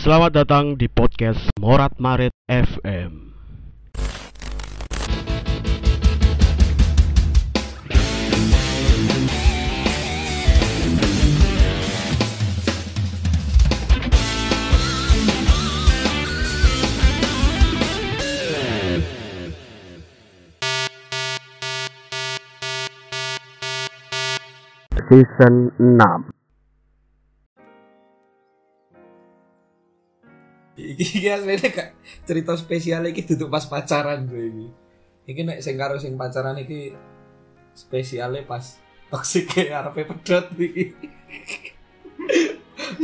Selamat datang di podcast Morat Marit FM. Season 6 Iki asline gak cerita spesial iki duduk pas pacaran gue iki. Iki nek sing karo sing pacaran iki spesialnya pas toksik ya arepe pedot iki.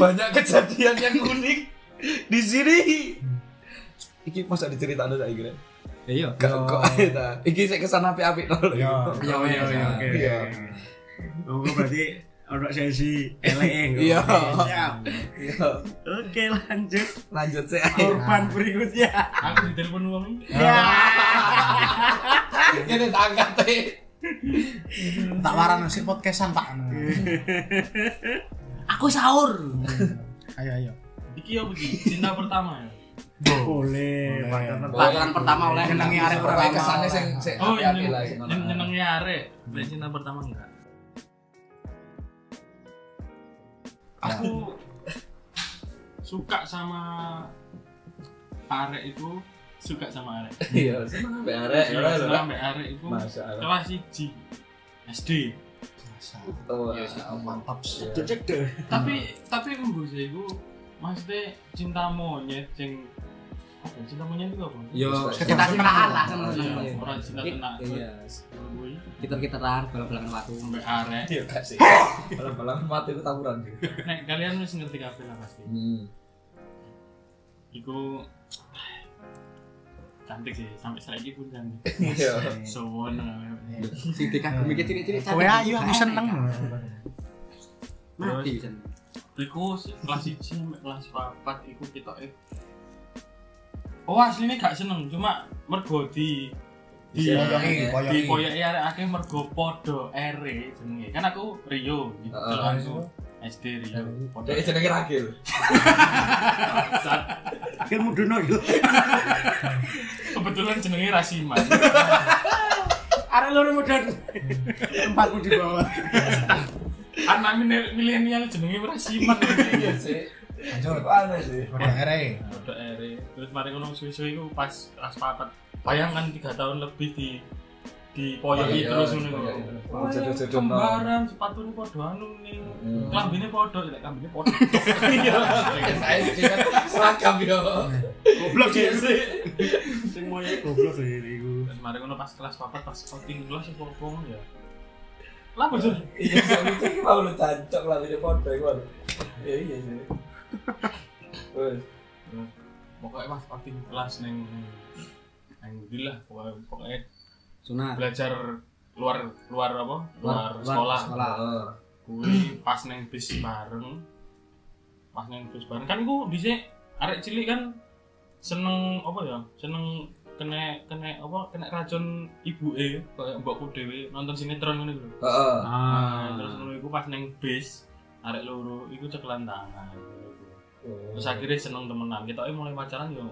Banyak kejadian yang unik di sini. Iki masa diceritain saiki kira. Iya. Kok ae ta. Iki sik kesan apik-apik to. Iya, Iya, iya, iya, oke. Iya. Oh, berarti ono sesi elek Iya. Iya. Oke, lanjut. Lanjut sih. Korban berikutnya. Aku ditelepon wong iki. Ya. Ini tak angkat. Tak waran nasi podcastan pak. Aku sahur. ayo ayo. Iki apa iki? Cinta pertama ya. Boleh. Pacaran pertama oleh senengi arek pertama. Kesannya sing sing Oh, ngono. nyen- nyenengi arek. Cinta pertama enggak. Aku suka sama arek itu suka sama arek. Iya, seneng ambek arek. Iya, ya, seneng ambek arek itu kelas 1 SD. Oh, Iya sih, mantap sih. Cek deh. Tapi tapi embo sih iku maksudnya cinta monyet sing ya, cinta monyet itu apa? Yo, kita kenaan lah Iya, seneng. Orang cinta tenang. Iya. Kuwi Kita kita tahan bola-bolaan waktu. ambek arek. Iya gak sih. Balang-balang mati itu tawuran sih. Nek kalian wis ngerti kabeh lah pasti. Hmm. Iku cantik sih sampai saiki pun cantik. Iya. Sowon. Sing dikagumi cilik-cilik. Kowe ayu aku seneng. Mati bisa. Iku kelas 1 sampai kelas 4 iku kita eh Oh aslinya gak seneng cuma mergo di di Dipoyoki, di poyoki arek akeh mergo podo ere jenenge. Kan aku Rio gitu. Langsung SD Rio. Podo Dek jenenge Ragil. Kan mudono yo. Kebetulan jenenge Rasiman. Arek loro mudon. Tempatku di bawah. Anak mil- milenial jenenge Rasiman. Iya sih. Anjir, kok aneh sih. Udah ere. Podo ere. Terus mari ngono suwe-suwe iku pas kelas 4. Bayangkan 3 tahun lebih di di poyoki Iya, terus ngono. Jodoh-jodoh. Kembaran sepatune padha anu ning. Hmm. Klambine padha, lek klambine padha. Iya. Saya sih kan seragam yo. Goblok sih. Sing moyo goblok sih iku. Ngono pas kelas 4 pas outing kelas apa apa ngono ya. Lah bocor. Iya, mikir mau lu cancok lah video foto iku. Iya iya sih. Wes. Pokoknya pas outing kelas ning ning ndi lah pokoknya, pokoknya Sunat. belajar luar luar apa? Luar, Luar- sekolah. sekolah. Heeh. Kuwi pas neng bis bareng. Pas neng bis bareng kan ku dhisik arek cilik kan seneng apa ya? Seneng kena kena apa kena racun ibuke kayak mbokku dhewe nonton sinetron ngono lho. Heeh. Nah, terus ngono iku pas neng bis arek loro iku cekelan tangan. Terus akhirnya seneng temenan. Kita mulai pacaran yo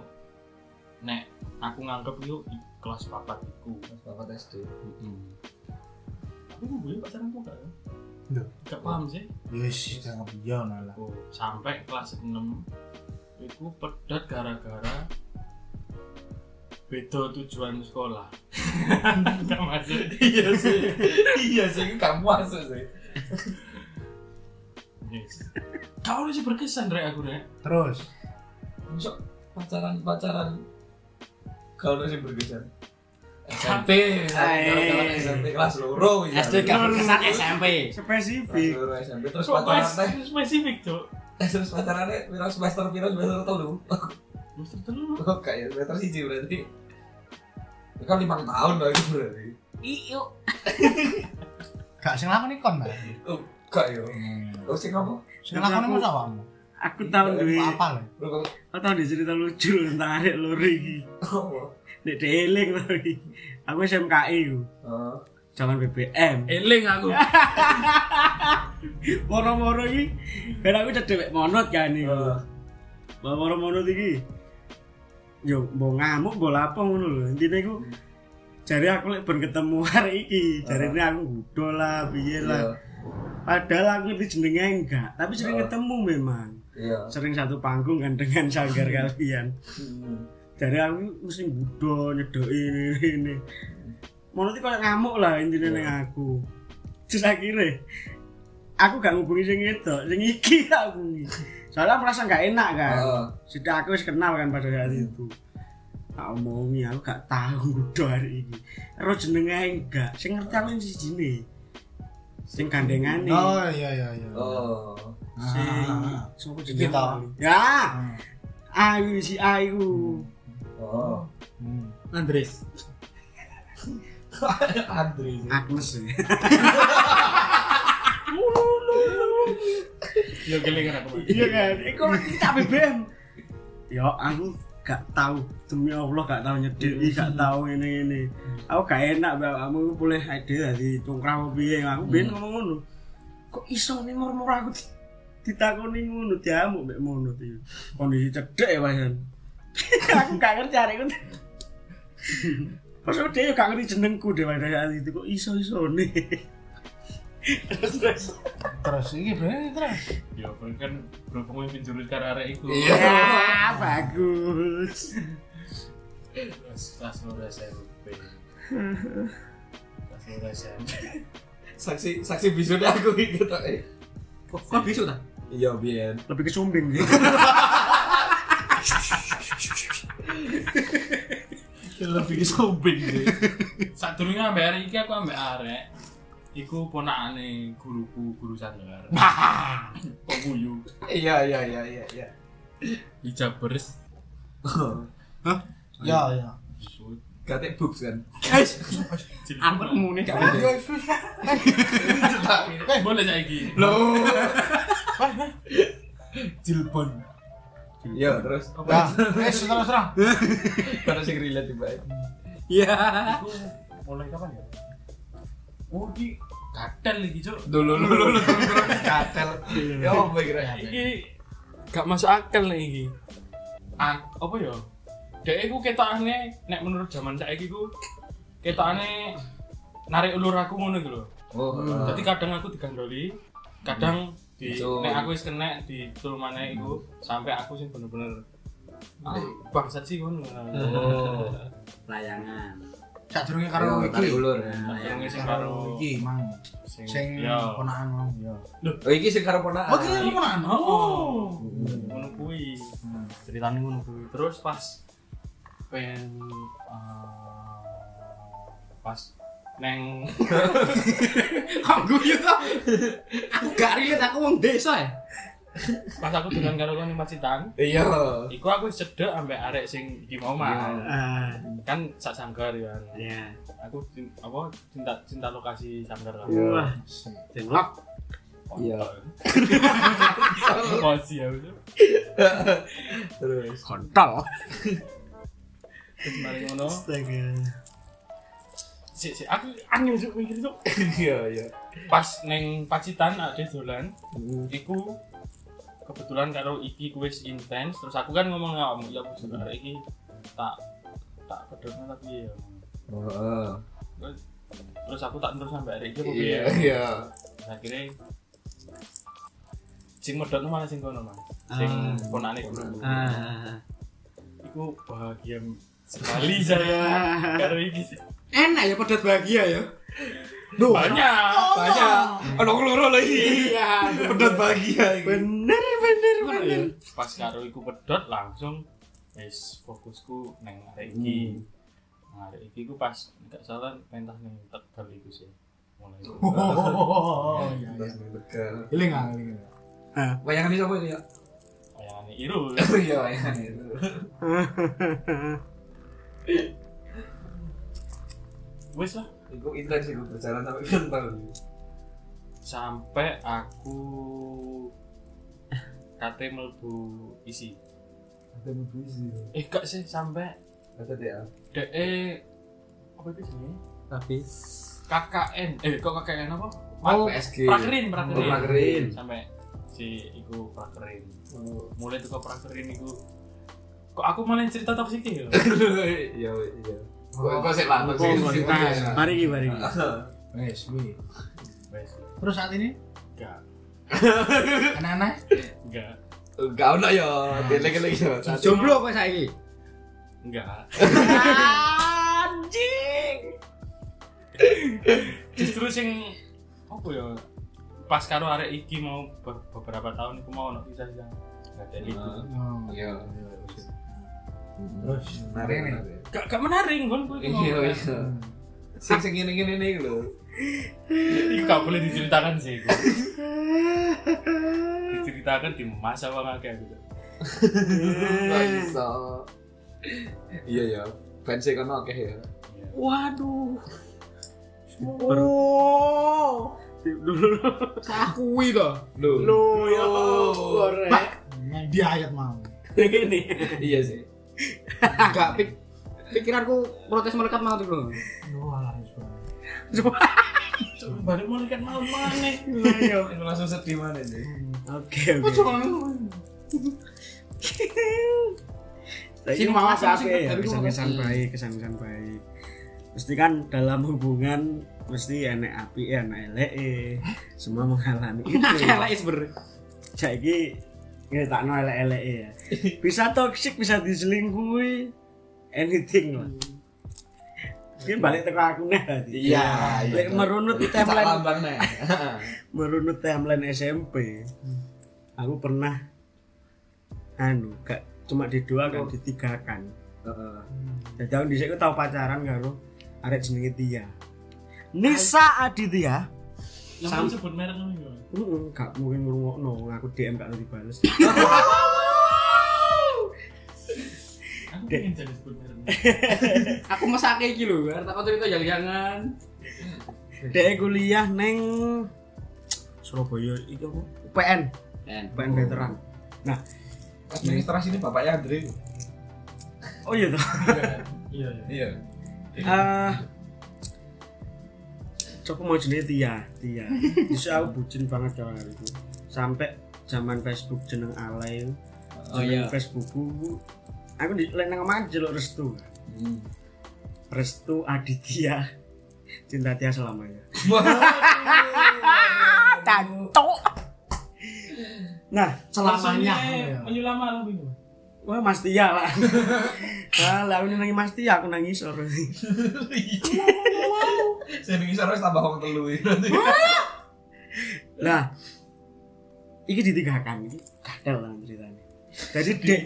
nek aku nganggep yo i- kelas papat iku. Bapak SD. Tapi gue pacaran kok gak? Nggak. Gak paham sih. Yes, jangan biar lah. Aku sampai kelas 6 itu pedat gara-gara beda tujuan sekolah. Gak masuk. Iya sih. Iya sih, kamu masuk sih. Yes. Kau sih berkesan Rek aku Rek. Terus. Masuk pacaran-pacaran kau sih berkesan. SMP, SMP kelas loro ya. SD gak berkesan SMP. Spesifik. loro SMP terus pacaran teh. spesifik tuh? Terus pacarannya piro semester piro semester telu. Mesti telu. Oh, kayak semester siji berarti. Itu kan lima tahun dong itu berarti. Iyo. Gak sing lakoni kon, Mbak. Oh, kak yo. Oh, sing apa? Sing lakoni masa awakmu. Aku tahu duwe. Apa lho? Aku tahu di cerita lucu tentang arek loro iki. apa? Nek deling tapi. Aku SMKI ku. Oh. Zaman BBM. Eling aku. Moro-moro iki ben aku cedek monot kan iku. Oh. Bawa mono iki. Yo mbok ngamuk mbok lapo ngono lho. Intine iku jare aku lek ben ketemu hari iki, jarine aku gudo lah, piye Iya. lah. Padahal aku ngerti jenenge enggak, tapi sering Oh. ketemu memang. Iya. Sering satu panggung kan dengan sanggar kalian. Hmm. Dari aku mesti budo nyedoki ini ini. Mono iki koyo ngamuk lah intine ning aku. Terus akhirnya aku gak ngubungi sing itu, sing iki aku. Soalnya merasa gak enak kan. Oh. Sudah aku wis kenal kan pada saat itu. Tak omongi aku gak tahu budo hari ini. Terus jenenge enggak, sing ngerti aku sing sijine. Sing gandengane. Oh iya iya iya. Oh. Sing Ah. sopo Iki jenenge? tau. Ya, ayu si ayu. Oh. Hmm. Andres. Andri. Agnes. Ya kelingan aku. Iya kan, iku tak BBM. Ya aku gak tahu demi Allah gak tahu nyedeki, gak tahu ini ini. Aku gak enak kamu boleh ide dari congkrah piye. Aku ben ngomong ngono. Kok iso nih murmur aku di- ditakoni ngono diamuk mek ngono iki. Kondisi cedek ya Mas. aku gak ngerti arek iku. Pas udah gak ngerti jenengku deh pada saat itu kok iso-iso nih. Terus terus. Terus iki berarti terus. Ya kan berhubung pemimpin jurus karo arek iku. Ya, bagus. Kelas kelas loro SMP. Kelas loro SMP. Saksi saksi bisu deh aku gitu eh. Kok kok bisa ta? Iya, Bian. Lebih ke sumbing sih. Lebih sombing sih. Sadurunge ambek arek iki aku ambek arek. Iku ponakane guruku, guru sanggar. Kok guyu. Iya, iya, iya, iya, iya. Hijabers. Ya ya. Kate boobs kan. Aku muni gak. Boleh saiki. Loh. Jilbon. Iya, terus Ya, wes terus terang. Karena sing relate tiba. Iya. Mulai kapan ya? Oh, iki kadal iki, Cuk. Dulu dulu dulu katel. Ya apa kira? Iki gak masuk akal nih iki. Ah, apa ya? Dek iku ketokane nek menurut zaman saiki ku ketokane narik ulur aku ngono gitu lho. Oh, Jadi kadang aku digandoli, kadang di So- nek aku wis kena di tul maneh iku sampai aku sing bener-bener ah, bangsat sih ngono. Oh. Layangan. Sadurunge karo tarik iki. ulur. Yang sing Karo iki mang. sing ya. ponakan mang ya. Oh, iki sing karo ponakan. Oh, iki ponakan. Oh, ngono kuwi. Ceritane ngono kuwi. Terus pas pen eh, pas neng Kok guyu ta? Aku gak relate aku wong desa ya. Pas aku dengan karo kon Pacitan, Iya. iku aku wis cedek ambek arek sing iki mau mah. Ah, Kan sak sanggar ya. ya. Aku apa cinta cinta lokasi sanggar kan. Wah, jenglok. Iya. Masih ya. Terus. Kontol. Terus mari ngono. Astaga. Si, si, aku angin sih mikir itu. Iya, iya. Pas neng Pacitan ada dolan, iku kebetulan karo iki kuis intens terus aku kan ngomong ya ya aku juga iki tak tak pedotnya tapi ya Oh. terus, terus aku tak terus sampai hari iki apa Iya, iya. Akhirnya sing medotno malah sing kono mas sing Ah. ponane guru Ah. iku bahagia sekali saya karo iki sih Enak ya pedot bahagia ya. banyak Banyak. Ono keloro lagi. Iya. Pedot bahagia bener. Ya. pas karo iku pedot langsung wis fokusku neng arek iki Nah, arek iki ku pas gak salah pentas ning Tegal iku sih mulai. Oh iya. Tegal. Iling ah, iling. Bayangan ini siapa ya? Bayangane Irul Oh iya, bayangan itu. wis lah Iku intens iku berjalan sampai tahun. sampai aku kate melbu isi Ada puisi. eh gak sih sampai Ada dia. de apa itu sih Tapi KKN eh kok KKN apa Oh, PSG. prakerin prakerin Oh, prakerin. sampai si iku prakerin mulai tuh prakerin iku kok aku malah cerita toksik ya Iya, iya. Kok kok sik lah Oh, toksik. Mari mari. Wes, wi. Wes, Terus saat ini enggak anak-anak enggak Enggak ono ya, delek-delek ya. Jomblo apa saiki? enggak Anjing. justru sing apa ya pas karo arek iki mau be- beberapa tahun iku mau ono kisah yang enggak ada itu Oh, Iya. Terus Menarik nih. gak gak menarik kan gue Iya, iya. Sing sing ngene-ngene iki lho. Iku gak boleh diceritakan sih iku. diceritakan di masa wong akeh gitu Kok iso. Iya ya. Fans e kono akeh ya. Waduh. Oh. Dulu Sakui to. Lho. lu ya korek. Dia ayat mau. Ini. Iya sih. Enggak pik pikiranku protes melekat mau tuh, Bro. Mulai kan malam mana Ayo. Langsung sedih mana ini? Oke, oke. Sing apa sih? ya? Kesan-kesan baik, kesan-kesan baik. Mesti kan dalam hubungan mesti enek api, enek elek. Semua mengalami itu. Elek ber. Saiki ngetakno elek-elek ya. Bisa toxic, bisa diselingkuhi, anything lah. Ini balik teko aku nih tadi. Iya, iya. Lek merunut timeline merunut timeline SMP aku pernah anu gak cuma didoakan ditigakan Heeh. jadi aku dhisik aku tau pacaran karo arek jenenge Tia Nisa Aditya Sampai sebut merek ini gimana? Heeh, gak mungkin ngrungokno aku DM gak tau dibales Aku pengen jadi sebut merek Aku mesake iki lho, arep tak cerita jangan-jangan. Dek kuliah neng Surabaya itu apa? UPN Dan UPN veteran Administrasi ini bapaknya Andre. oh iya toh Iya iya Iya. Eh, coba mau jenenge Tia, Tia. Justru aku bucin banget kalau hari itu. Sampai zaman Facebook jeneng alay. Oh iya. Facebookku aku di lek nang omah jeluk restu. Hmm. Restu Aditya. Cinta Tia selamanya. Tanto. Nah, Selamanya. Menyu lama lah bingung wah Mas Tia lah. Nah, lah aku nangis Mas Tia, aku nangis sorry. Saya ning isor wis tambah wong telu. Nah, iki ditigakan, iki kadal lah ceritanya. Jadi dek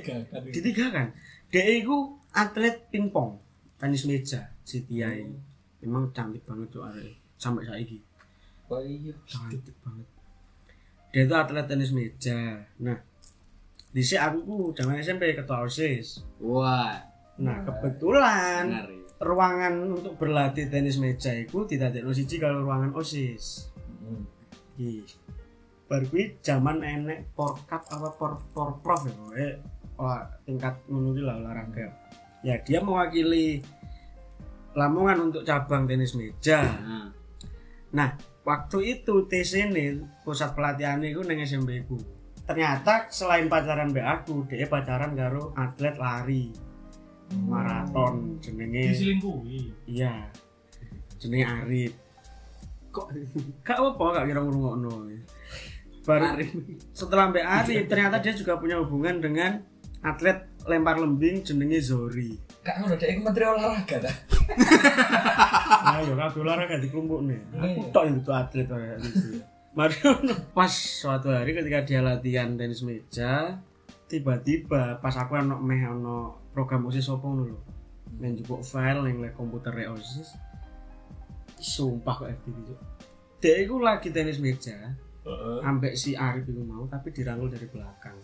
ditigakan. Dek iku atlet pingpong, tenis meja, si Tia ini. Memang cantik banget tuh arek sampai saiki. Oh iya. Cantik banget. Dia itu atlet tenis meja. Nah, di aku ku zaman SMP ketua OSIS. Wah, Nah, kebetulan benar. ya. ruangan untuk berlatih tenis meja itu tidak ada siji kalau ruangan OSIS. Hmm. Ih. Baru zaman enek porkap apa por porprov ya pokoknya wah, tingkat kuwi lah olahraga. Ya dia mewakili Lamongan untuk cabang tenis meja. Nah, Nah, waktu itu TC ini pusat pelatihan itu neng SMP ku. Ternyata selain pacaran mbak aku, dia pacaran karo atlet lari. Maraton jenenge Diselingkuhi? Iya. Jenenge Arif. Kok gak apa gak kira ngurungokno baru setelah Mbak Arif ternyata dia juga punya hubungan dengan atlet lempar lembing jenenge Zori. Kak ngono dek iku menteri olahraga ta. nah ya kabeh olahraga dikumpul nih aku tok yang itu atlet kayak gitu. Mari pas suatu hari ketika dia latihan tenis meja tiba-tiba pas aku ono meh ono program OSIS opo ngono lho. Main juga file yang lek komputer OSIS. Sumpah kok FTV Cuk. dia itu lagi tenis meja Heeh. ambek si Arif itu mau tapi dirangkul dari belakang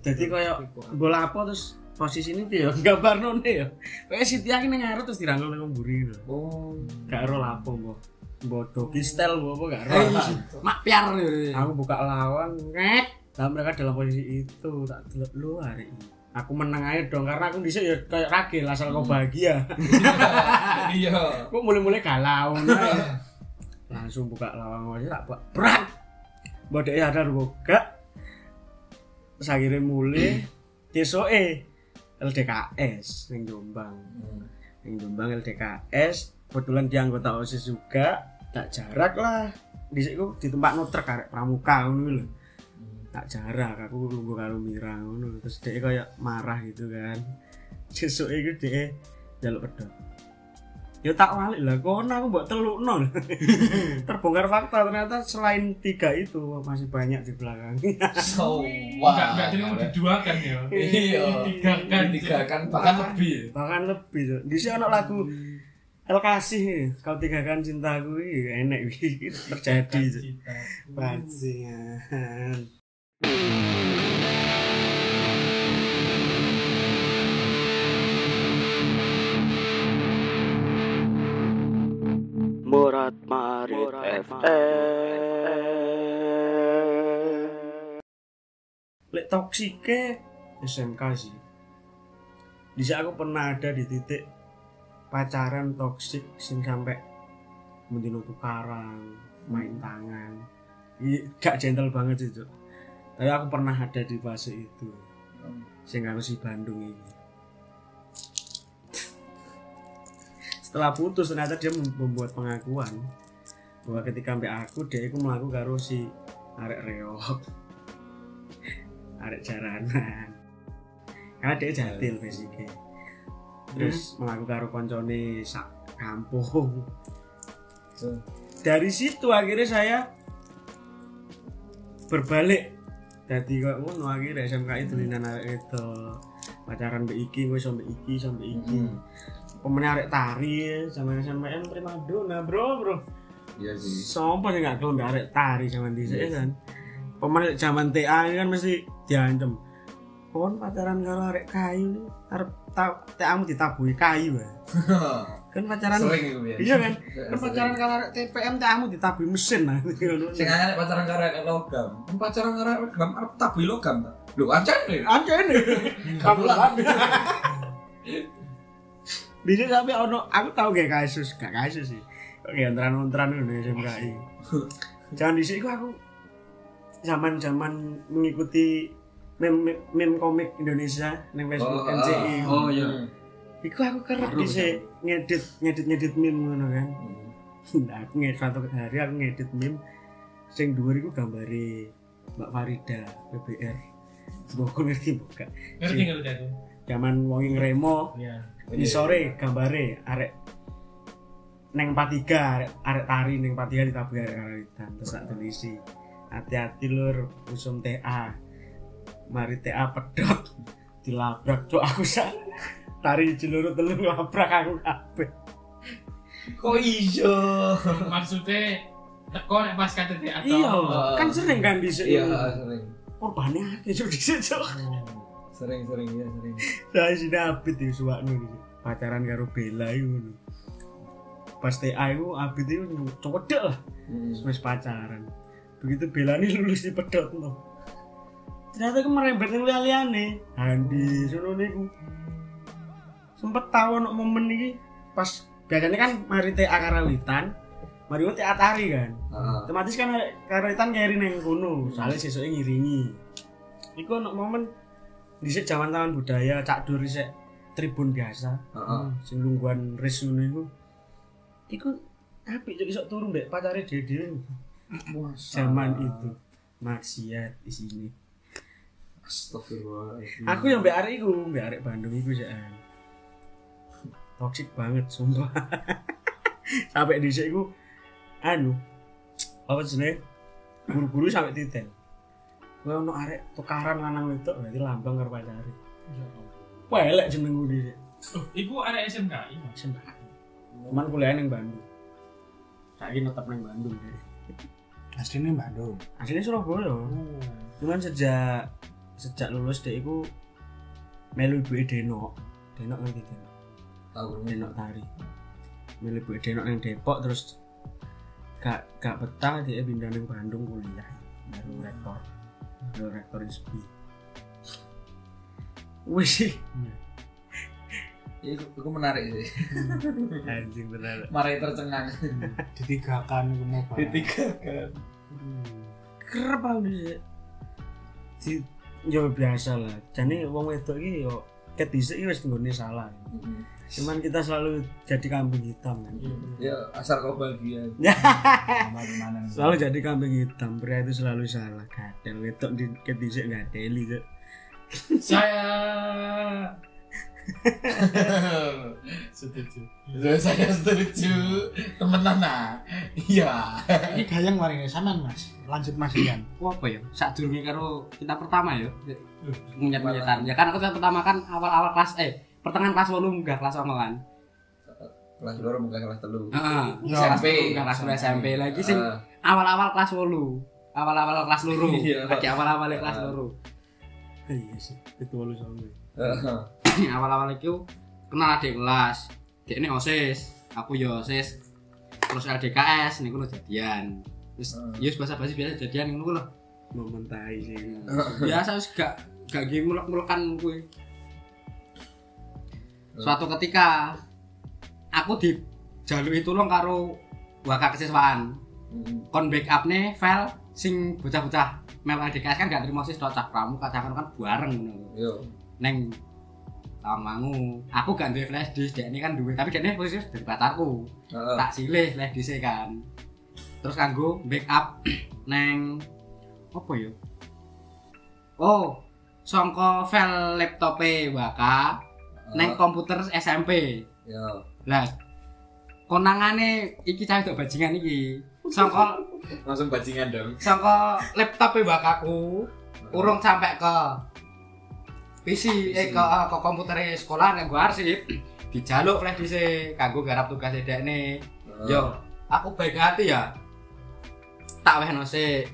jadi kayak bola apa terus posisi ini dia gambar none ya. Kayak si Tia ini ngarep terus dirangkul dengan buri gitu Oh. gak ero lapo mbok. Mbok doggy style mbok apa gak ero mak piar. Ya. aku buka lawan ngek. Lah mereka dalam posisi itu tak delok. Lu hari ini. Aku menang aja dong karena aku bisa ya kayak ragil asal kau bahagia. Iya. kok mulai-mulai galau langsung buka lawang aja tak buat. Berat. Dhek sadar mbok. Gak terus akhirnya mulai besoke LDKS ning Jombang. Ning Jombang LDKS kebetulan dia anggota OSIS juga. Tak jarak lah. Dhisik ku di tempat notrek karek pramuka ngono lho. Tak jarak aku lungguh karo Mira ngono. Terus dia kayak marah gitu kan. Sesuk iku dia jaluk pedot ya tak walik lah kono aku mbok telukno terbongkar fakta ternyata selain tiga itu masih banyak di belakang So, Enggak enggak terima diduakan ya. Iya. Tiga kan tiga kan bahkan lebih. bahkan lebih tuh di sini ada lagu El Kasih kau tinggalkan cintaku ini enak wih. terjadi tuh. Murat Marit FM lek toksike SMK sih. Di sini aku pernah ada di titik pacaran toksik sing sampai mendino tukaran main tangan. Iya, gak gentle banget sih tapi aku pernah ada di fase itu. Sing karo si Bandung ini setelah putus ternyata dia mem- membuat pengakuan bahwa ketika mbak aku dia itu melakukan karo si arek reok. Arek jaranan. Karena dia jatil basicnya terus melakukan karo koncone sak kampung. Dari situ akhirnya saya berbalik. Jadi kok ngono akhirnya SMK itu linan arek itu pacaran mbak iki gue sampai iki sampai iki. Pemenang arek tari sama SMPN prima dona bro bro Iya sih. Sopo sih gak gelem arek tari zaman dhisik ya kan. Pemain zaman TA ini kan mesti diancem. Kon pacaran karo arek kayu arep ta- TA-mu ditabuhi kayu wae. Kan pacaran Sering itu ya. Iya kan? Kan pacaran karo arek TPM TA-mu ditabuhi mesin nah. Sing aneh pacaran karo arek logam. Pacaran karo arek logam arep tabuhi logam ta. Lho ancane. Anjir ini. Kamulan. Bisa sampai ono aku tahu gak kasus, gak kasus sih. Oke, ontran-ontran ngono SMKI. Jangan di sini aku zaman-zaman mengikuti meme, meme komik Indonesia nang Facebook NCI. Oh iya. Iku aku kerep dhisik ngedit ngedit ngedit meme ngono kan. Nah, aku ngedit satu hari aku ngedit meme sing dhuwur iku gambare Mbak Farida PBR. Mbok ngerti buka. Ngerti ngerti aku. Zaman wong ngremo Iya. Di sore gambare arek neng 43 arek, arek tari neng 43 ditabuhi arek karawitan terus tak tulisi hati-hati lur usum TA mari TA pedot dilabrak cok aku sak tari ciluru telu labrak aku kabeh. Kok iso? Maksudnya teko nek pas KTT atau iya kan sering kan di Iya, sering. korbannya akeh cok di cok Sering sering ya sering. saya sini abit di suwakno di pacaran karo Bella itu pas TA itu abit itu cowok lah. Wis pacaran. Begitu Bella ini lulus di pedot no ternyata aku merembet yang liane Andi sono niku. Sempet tahu no momen ini pas biasanya kan mari TA karawitan mari TA tari kan. Heeh. otomatis kan karawitan ngiri neng kono. Soalnya sesuai ngiringi. Iku no momen dhisik zaman tahun budaya cak dur dhisik tribun biasa. Heeh. sing lungguhan ris ngono iku. Iku apik cok iso turu mbek pacare dhewe zaman itu. Maksiat di sini. Astagfirullahaladzim. aku yang mbek arek iku mbek arek Bandung iku sih toksik banget sumpah. Sampai di iku anu apa jenenge? Guru-guru sampai titen Kowe ono arek tukaran lanang wedok berarti lambang karo pacare. Wah, elek jenengku dhisik. Oh, iku ada SMKI. Sembarang. Cuman kuliah ning Bandung. Saiki tetep ning Bandung deh. Aslinya Bandung. Aslinya Surabaya. Cuman sejak sejak lulus deh iku melu ibu Denok. Denok ngerti Denok. Tahu Denok tari. Melu ibu Denok ning Depok terus gak gak betah dia pindah ning Bandung kuliah. Baru rektor. Rektor ISBI. Wis sih. Ya, itu, itu menarik sih. Anjing bener. Marai tercengang. Ditigakan aku mau bahas. Ketiga kan. kerep aku sih. Di yo biasa lah. Jane wong wedok iki yo ket dhisik iki wis nggone salah. Cuman kita selalu jadi kambing hitam kan. Ya asal kau bahagia. Selalu jadi kambing hitam. Pria itu selalu salah. Gadel wedok di ket dhisik ngadeli Cuk. Saya setuju. Saya setuju. Temenan nah. Iya. Ini gayang mari sampean Mas. Lanjut Mas Ian. Wah, apa ya? Saat durunge karo kita pertama ya. Menyet-menyetan. Ya kan aku kita pertama kan awal-awal kelas eh pertengahan kelas 8 enggak kelas 9 kan. Kelas loro bukan kelas telu. Heeh. Ya, Kelas SMP. enggak kelas dua SMP lagi sing awal-awal kelas 8. Awal-awal kelas loro. Iya. Lagi awal-awal kelas loro. Iya sih. Itu lu sama. ah. awal-awal itu kenal adik kelas dia ini osis aku ya osis terus LDKS nih kulo jadian terus ya bahasa basi biasa jadian ngono loh Momen tai sih. biasa wis gak gak gini mulek-mulekan kuwi suatu ketika aku di jalui tulung karo waka kesiswaan. Hmm. kon backup nih file sing bocah-bocah mel LDKS kan gak terima tok cah pramuka cah kan bareng ngono Yo. neng tawang mangu aku gak duwe flash disk dia ini kan duwe tapi dia ini posisi dari patarku Heeh. tak silih flash disk kan. Terus kanggo backup neng apa ya? Oh songko file laptope waka neng komputer SMP Yo. lah konangane iki cah itu bajingan iki. Songko Langsung bajingan dong. songko laptope wakaku urung sampai ke PC, eh ke, ke komputer sekolah nggak gua arsip dijaluk flash disk kanggo garap tugas dek nih yo aku baik hati ya. Tak wehno sik.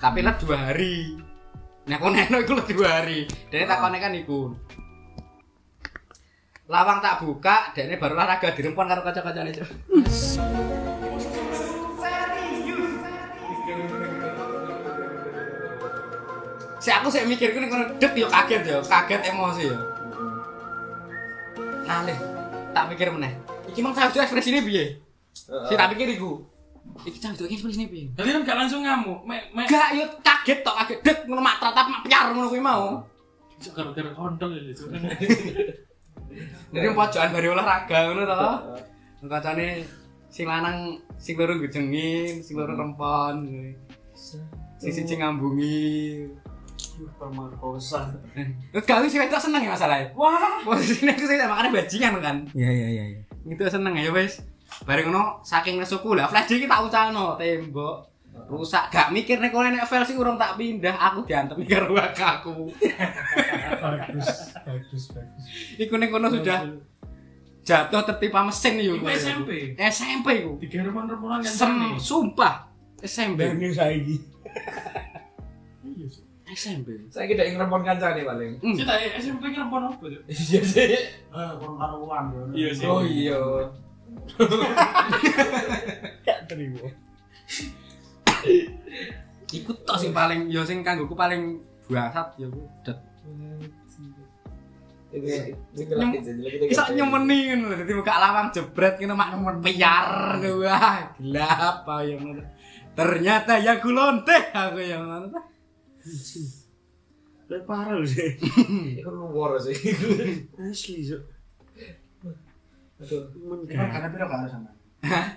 Tapi lah dua hari. Nek kono iku lah dua hari. Dene tak konek kan iku lawang tak buka dene baru olahraga dirempon karo kaca-kacane Cuk. Si aku sih mikir kene kono det yo kaget yo, kaget emosi yo. Nalih, tak mikir meneh. Iki mang cah ekspresine piye? Si tak pikir iku. Iki iki ekspresine piye? Jadi kan gak langsung ngamuk. Mek mek Gak yo kaget tok kaget det ngono mak tatap mak piar ngono kuwi mau. Kontol ya itu. Jadi pojokan bari olahraga ngono to. Kancane sing lanang sing loro gujengin, sing loro rempon. Sing siji ngambungi. Permakosa. Terus gak wis wedok seneng ya masalahnya. Wah, posisinya aku sih makanya bajingan kan. Iya iya iya iya. Gitu seneng ya wis. Bareng ngono saking nesuku lah flash disk tak ucalno tembok. Rusak gak mikir nek kono nek file sing urung tak pindah aku diantem karo wakaku. Bagus, bagus, bagus. Iku ning kono sudah jatuh tertimpa mesin yo. Iku SMP. SMP iku. Tiga remon-remonan kan Sem sumpah SMP. Saiki. Iya sih. SMP. Saya kira ingin rempon kancane paling. Hmm. Cita SMP ki remon apa Cuk? Iya sih. Eh, kurang karuan yo. Iya sih. Oh iya. Iku tok sing paling yo sing kanggoku paling bangsat yo ku. Det. Iso nyemeni ngono dadi buka lawang jebret ngono mak nemen piar wah gelap ayo ngono. Ternyata ya kulonteh aku yang ngono. Lah parah lho sih. Iku luar sih. Asli Cuk. Aduh. Men karena biro gak ada sama.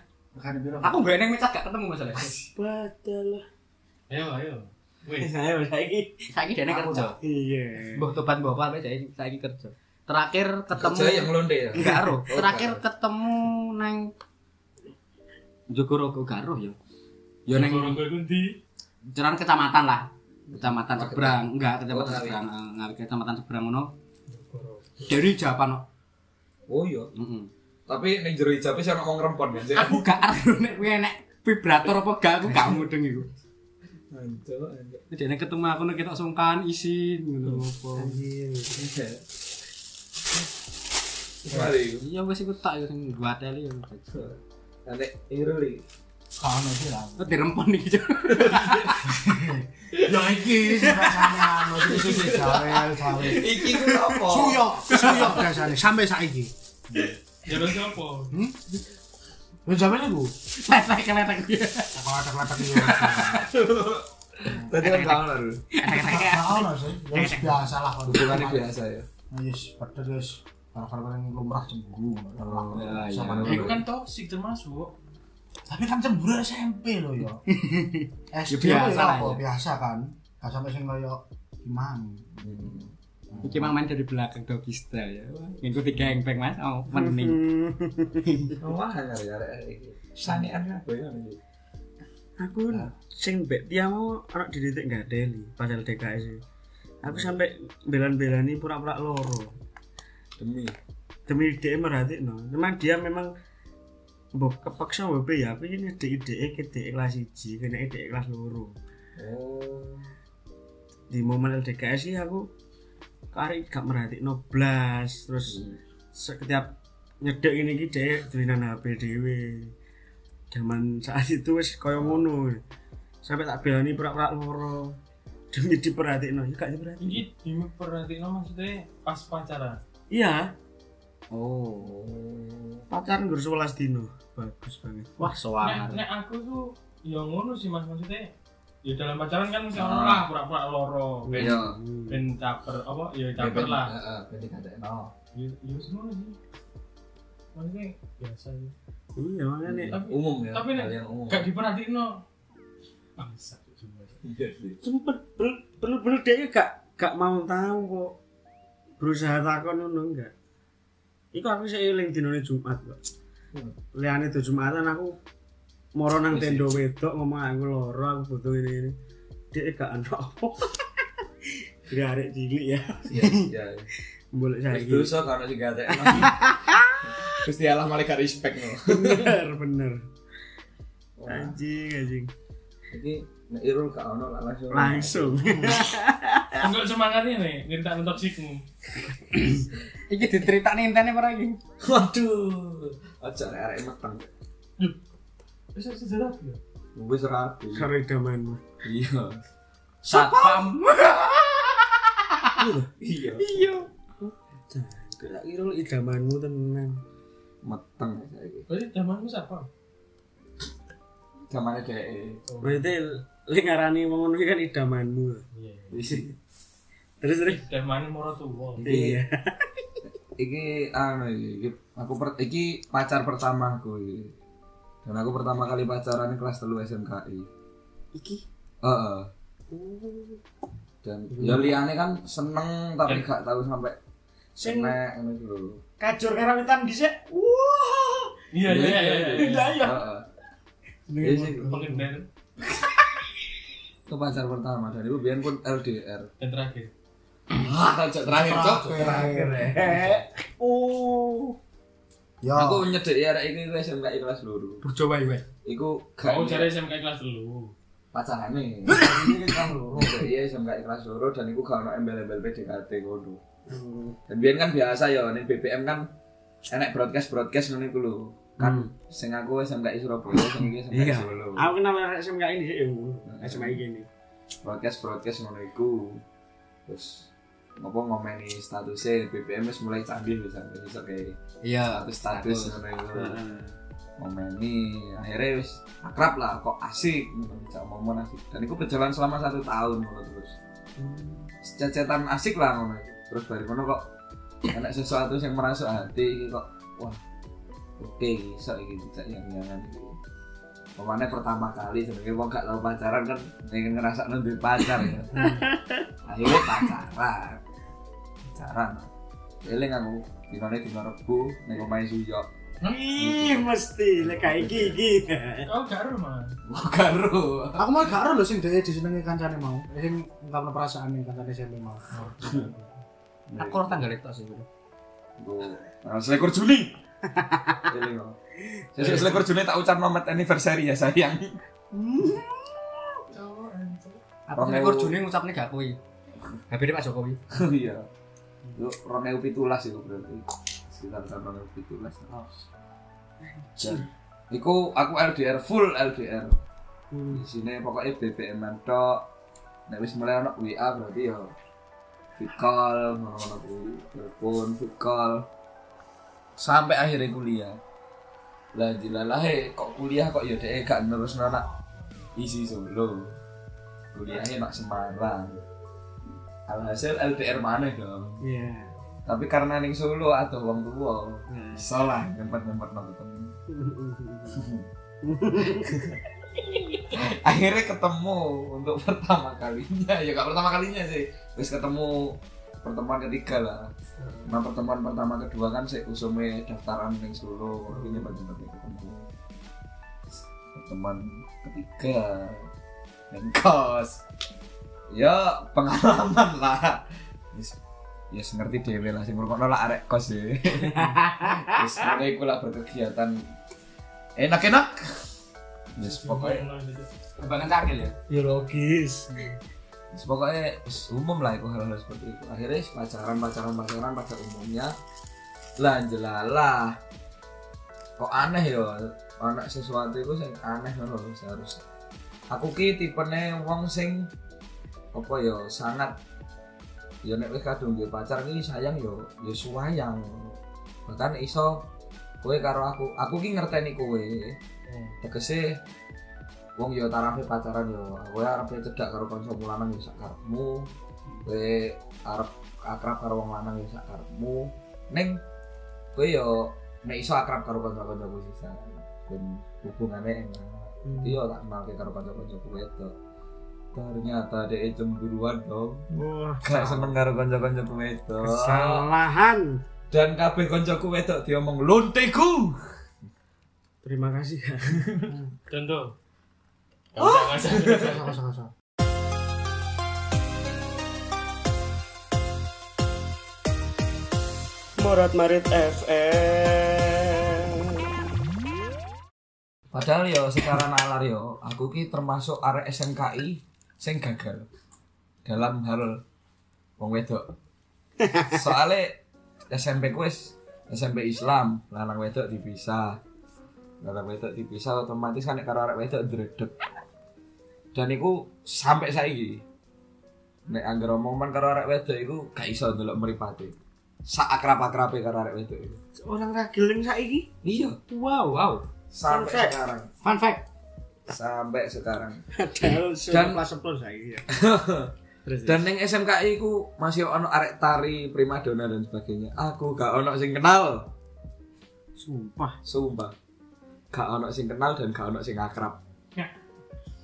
Karena biro. Aku gak neng mecat gak ketemu masalah. padahal. Ayo ayo. Wih. Saya saiki. Saiki dene kerja. Iya. Mbah tobat mbah apa saiki saiki kerja. Terakhir ketemu Kerja yang londe ya. Enggak. Oh, Terakhir ketemu nang Jogorogo gak aruh ya. Ya neng Orang gue kunti. jalan kecamatan lah. Kecamatan Oh, seberang, enggak Oh, kecamatan Ngawi. seberang, eh, Ngawi kecamatan seberang ngono. Dari Japan. Oh iya. Heeh. Tapi ning jero sih ono wong rempon ya. Aku gak aruh nek kuwi enek vibrator apa gak aku gak mudeng iku. Anjir. Jadi ketemu aku nek ketok sungkan isin ngono apa. Mari. Iya wis iku tak ya sing buat teli ya. Nek iruli. Kalau sih lah. Kok dirempon iki. Ya iki sama anu iki iki jawel jawel. Iki ku apa? Suyok, suyok biasanya sampai saiki. Jalan siapa? Lu jawel iku. Letek letek. Kalau ada letak iki. Tadi kan gak ono dulu. Nah, ono sih. Ya biasa lah. gitu. biasa ya. Yes, padahal guys. Kalau yang lumrah cemburu. Oh, ya, Sama iya. dulu. Itu kan toksik termasuk. Tapi kan cemburu SMP loh ya. SD Ya, biasa ya lah, ya. Biasa kan. Gak sampai sing kaya gimana. Iki mang main dari belakang doggy style ya. Ngikuti gangbang Mas. Oh, mending. Wah, ya ya. Sanean apa ya? aku sing mbek dia mau anak dididik nggak deli padahal DKS itu. aku sampai belan-belani pura-pura loro Demi. demi dia merhati no memang dia memang mbok kepaksa mbok ya aku ini ide ide ke ide kelas siji kena ide kelas loro Oh. di momen LDKS sih aku kari gak merhati no blas terus setiap nyedek ini ki dhek dulinan HP dhewe. Zaman saat itu wis kaya ngono. Sampai tak belani pura-pura loro demi diperhatikno. Ya gak diperhatiin Ini diperhatiin maksudnya pas pacaran. iya. Oh. pacaran gur 11 dino. Bagus banget. Wah, Nek, soal. nek aku tuh ya ngono sih mas. Maksudnya ya dalam pacaran kan mesti Ah. orang lah pura-pura loro ben Iya. ben caper apa ya caper lah Heeh, ben dikatekno. ya ya semua sih maksudnya biasa sih iya makanya tapi Umum ya. Tapi umum. gak diperhatiin no bangsa cuma Iya sih. sempet bener-bener dia gak gak mau tahu kok berusaha takon ngono enggak Iku aku seiling dinone Jumat kok. Liane itu Jumatan aku moro nang tenda wedok ngomong aku loro aku butuh ini ini. Dia gak ono apa. Dia arek cilik ya. Iya, iya. Boleh Wis saiki. dosa kalau dikatekno. Gusti Allah malah gak respect no. Bener bener. Anjing anjing. Iki nek Irul gak ono lah langsung. Langsung. enggak semangatnya nih cerita toksikmu Iki diceritakne intene ora iki? Waduh. Aja arek meteng. Bisa sejarah ya Wis rapi. Sore damanmu. Iya. Satpam. Iya. Iya. Kira Irul idamanmu tenan. Meteng saiki. berarti zamanmu siapa Zamane dhek. Berarti lek ngarani wong ngono iki kan idamanmu. iya Terus terus. zamannya moro tua Iya. iki anu iki, aku per, iki pacar pertama aku iki. Dan aku pertama kali pacaran di kelas 3 SMKI. Iki Heeh. Dan ya liane kan seneng tapi gak tahu sampai Sing- senek ngono iku lho. kajur karawitan dhisik. Wah. iya iya iya iya ya. Heeh. Iya sih. Itu pacar pertama dan itu biyen pun LDR. dan terakhir Ah, terakhir cok. Terakhir. Oh. Ya. Aku nyedek ya arek iki ku SMKI kelas 2. Bercoba iki. Iku gak oh cari SMK kelas dulu pacarane. Iki kelas 2. Iya SMKI kelas 2 dan iku gak ono embel-embel PDKT ngono. Dan biyen kan biasa ya ning BBM kan enek broadcast-broadcast ngono iku lho. Kan sing aku SMKI Surabaya, sing iki SMKI Iya. Solo. Aku kenal arek SMKI dhisik ya. SMKI gini. Broadcast-broadcast ngono iku. Terus apa ngomeni statusnya BBM wis mulai canggih bisa kayak Iya. status status ngono iku. ngomeni akhirnya wis akrab lah kok asik bisa ngomong asik dan itu berjalan selama satu tahun ngono terus cecetan asik lah ngono terus dari kono kok enak sesuatu yang merasuk hati iki kok wah oke bisa iki tidak yang jangan Pemane pertama kali sebenarnya wong gak tau pacaran kan pengen ngerasa duwe pacar ya. Akhirnya pacaran. Pacaran. Eling aku dinane dina Rebo ning omahe Suyo. Ih, mesti lek kayak iki iki. oh gak ada mah Karo. Aku mau gak ero lho sing dhewe disenengi kancane mau. Sing ungkapno perasaane kancane SMP mau. Aku ora tanggal itu sih. Gue selekur Juni. Eling kok. Sesuk selekur Juni tak ucap nomet anniversary ya sayang. Aku ewu. Juni ngucapne gak kuwi. HP Pak Jokowi. Oh iya. Yo 2017 itu berarti. Sekitar tahun 2017. Dan Iku aku LDR full LDR. Di sini pokoknya BBM tok. Nek wis mulai ono WA berarti ya fit call, ngono-ngono kuwi, telepon, fit call. Sampai akhirnya kuliah. Lah dilalahe kok kuliah kok ya dhek gak nerusno nak isi solo. kuliahnya nak Semarang alhasil LDR mana dong. Iya. tapi karena ning Solo atau wong tua Nah. iso lah nyempet-nyempet no ketemu. Akhirnya ketemu untuk pertama kalinya. Ya gak pertama kalinya sih. Terus ketemu pertemuan ketiga lah. Nah pertemuan pertama kedua kan saya usumnya daftaran ning Solo. Ini nyempet-nyempet ketemu. Pertemuan ketiga. Ning kos ya pengalaman lah Yes, yes ngerti dewe lah sing ngrungokno lah arek kos ya Wis ngono iku lah berkegiatan enak-enak. Wis pokoknya Bangun cakil ya. Ya logis. wis pokoknya wis umum lah iku hal-hal seperti itu. Akhirnya wis pacaran pacaran pacaran pada umumnya lah jelalah kok aneh ya anak sesuatu itu sing aneh ngono lho seharusnya aku ki tipene wong sing apa ya sangat. Ya nek wis kadung duwe pacar ki sayang yo ya suwayang. Bahkan iso kowe karo aku aku ki ngerteni kowe. Tegese wong yo tarafe pacaran yo kowe arep cedak karo kanca lanang yo sak karepmu. Kowe arep akrab karo wong lanang yo sak karepmu. Ning kowe yo nek iso akrab karo kanca-kanca sisa ben hubungannya enak. Iya tak kenal karo kanca-kanca itu ternyata dia cemburuan dong Wah, gak seneng karo kanca-kanca itu kesalahan. dan kabeh kancaku wedok diomong lonteku Terima kasih. Contoh. Gak usah, gak usah, gak usah. Kosong kosong kosong. Morat Marit FM. padahal yo secara nalar yo aku ki termasuk arek SMKI sing gagal dalam hal wong wedok soalnya SMP ku wis SMP Islam lanang wedok dipisah lanang wedok dipisah otomatis kan nek karo arek wedok dredeg dan iku sampai saiki nek anggar omongan karo arek wedok iku gak iso ndelok mripate sak akrab-akrabe karo arek wedok iku Orang ragil yang saiki. iya Wow. Wow. sampai Fun fact. sekarang Fun fact. Sampai sekarang Dan- kelas 10 saiki ya. Terus, Dan neng SMKI ku masih ono arek tari primadona dan sebagainya. Aku gak ono sing kenal, sumpah. sumpah. Gak ono sing kenal dan gak ono sing akrab.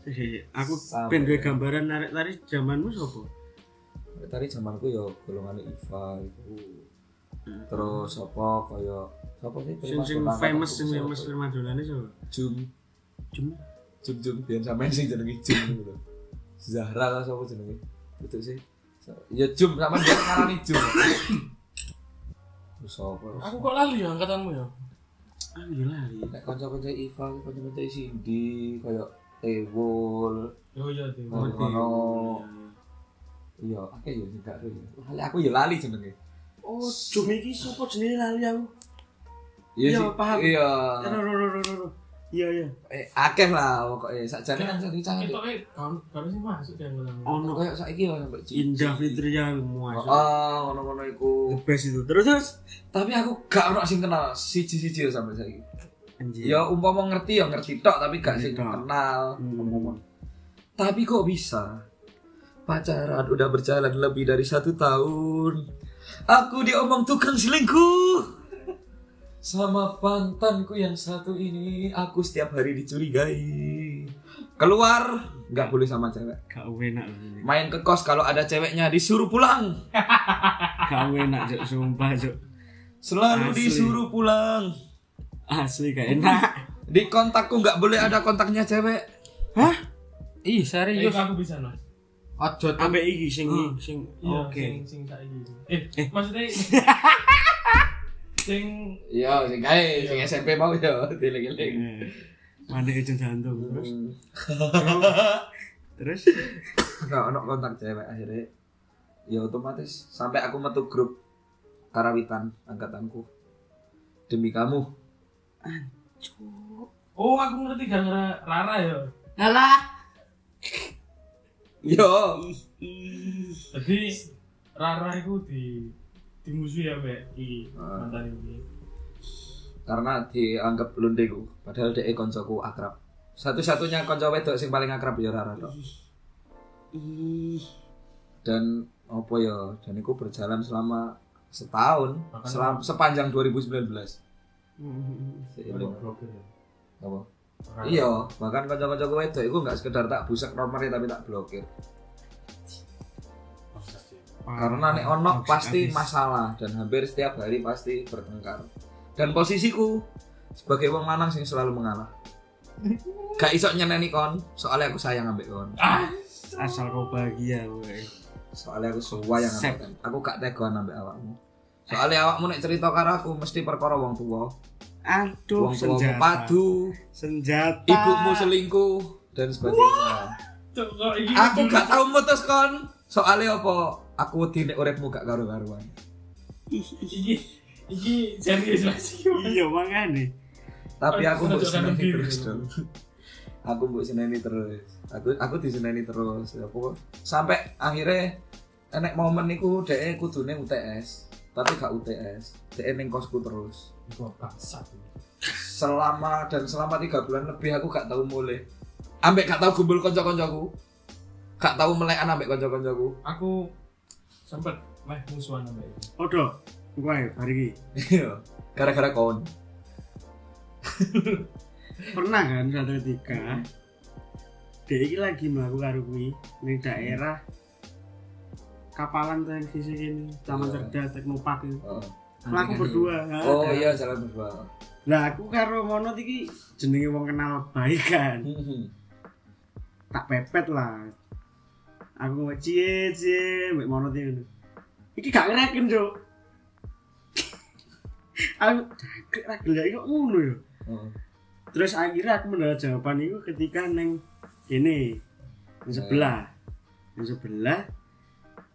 Eh, Aku Sampai. pengen duwe gambaran narik tari zamanmu sopo? Arek tari zamanku yo golongan Iva iku. Terus apa kaya sapa sih Sing famous aku sing siapa? famous primadonane sopo? Jum Jum. Jum Jum biyen sampean sing jenenge Jum gitu. Zahra lah sapa jenenge? Betul sih. So- Ya Jum sama dia ngarani Jum. Terus apa? Aku kok lali ya angkatanmu ya? Ah, gila. Nek kanca-kanca Iva, kanca-kanca Cindy, kaya Ewol, Oh iya. Oh, ono iya, akeh ya sing gak ya. Lali aku ya lali jenenge. Oh, Jum iki sopo jenenge lali aku. Iya Iya, sih. paham. Iya. Ro ro ro ro ro. Iya iya. Eh, akeh lah pokoknya sakjane kan. Itu eh, kamu kamu sih masuk kan angkatanmu. Ono Kayak saiki ya sampai Cindy. Indah Fitria muas. Oh, ngono-ngono iku. The best itu. Terus terus. Tapi aku gak ono sing kenal siji-siji sampai saiki. Anjir. Ya umpama ngerti ya ngerti tok tapi gak sing kenal. Hmm. Tapi kok bisa? Pacaran udah berjalan lebih dari satu tahun. Aku diomong tukang selingkuh. Sama pantanku yang satu ini, aku setiap hari dicurigai. Keluar, nggak boleh sama cewek. Gak enak. Main ke kos kalau ada ceweknya disuruh pulang. Gak enak Jok, sumpah Jok. Selalu Asli. disuruh pulang. Asli gak enak. Di kontakku nggak boleh ada kontaknya cewek. Ih, Eh, serius. aku bisa no. Ojo. Ambek iki sing Hmm. sing Iya, oke. sing sing saiki. Eh, maksudnya sing Iya, sing kae, sing SMP mau ya, dileng-eleng. Eh, Mana itu jantung terus. Hmm. Terus nggak ono kontak cewek akhirnya ya otomatis sampai aku metu grup karawitan angkatanku demi kamu Oh, aku ngerti gara-gara Rara ya. Alah. yo Jadi Rara itu di dimusuhi ya, Mbak, di mantan ini. karena dianggap lundeku padahal dia koncoku akrab. Satu-satunya konco wedok sing paling akrab ya Rara tok ih. Dan apa ya dan itu berjalan selama setahun Bahkan- selam, sepanjang 2019 Mm, Seiring. ya. apa? Iya bahkan kanca-kanca gue itu nggak sekedar tak busak nomornya tapi tak blokir. Karena nek ono Habis- pasti habis. masalah dan hampir setiap hari pasti bertengkar. Dan posisiku sebagai wong lanang sing selalu mengalah. Gak iso nyeneni kon soalnya aku sayang ambek kon. Asal kau bahagia woy. soalnya aku sayang Sep. ambek aku gak tegoan ambek awakmu. Soalnya awakmu nek cerita karo aku mesti perkara wong tua. Aduh wong tua senjata. padu. Senjata. Ibumu selingkuh dan sebagainya. Aku gak tau mutus kon. Soalnya apa aku wedi nek uripmu gak karu-karuan. Ih, ih, iki iki serius Mas. Iya makanya. Tapi Oh, aku mbok seneni terus dong aku mbok seneni terus. Aku aku diseneni terus. Aku sampai akhirnya enek momen niku dhek kudune UTS tapi gak UTS dhek ning kosku terus. Itu bangsat. selama dan selama tiga bulan lebih aku gak tahu mulai. Ambek gak tahu gumbul konco-koncoku. Gak tahu melekan ambek konco-koncoku. Aku sempet. Meh musuhan sama iki. Odo, gue hari ini Iya, gara-gara kon. Pernah kan satu ketika dia ini lagi melakukan karo kuwi ning daerah kapalan yang sisi ini taman Iya. cerdas teknopark itu. Oh, melaku berdua oh iya jalan berdua. Lah aku karo mono iki jenenge wong kenal baik kan. Tak pepet lah aku cie cie. Mbek mono ngono iki gak ngereken cuk. Aku gak ra gelek kok ngono ya. Terus akhirnya aku mendapat jawaban itu ketika neng ini yang sebelah. Yang sebelah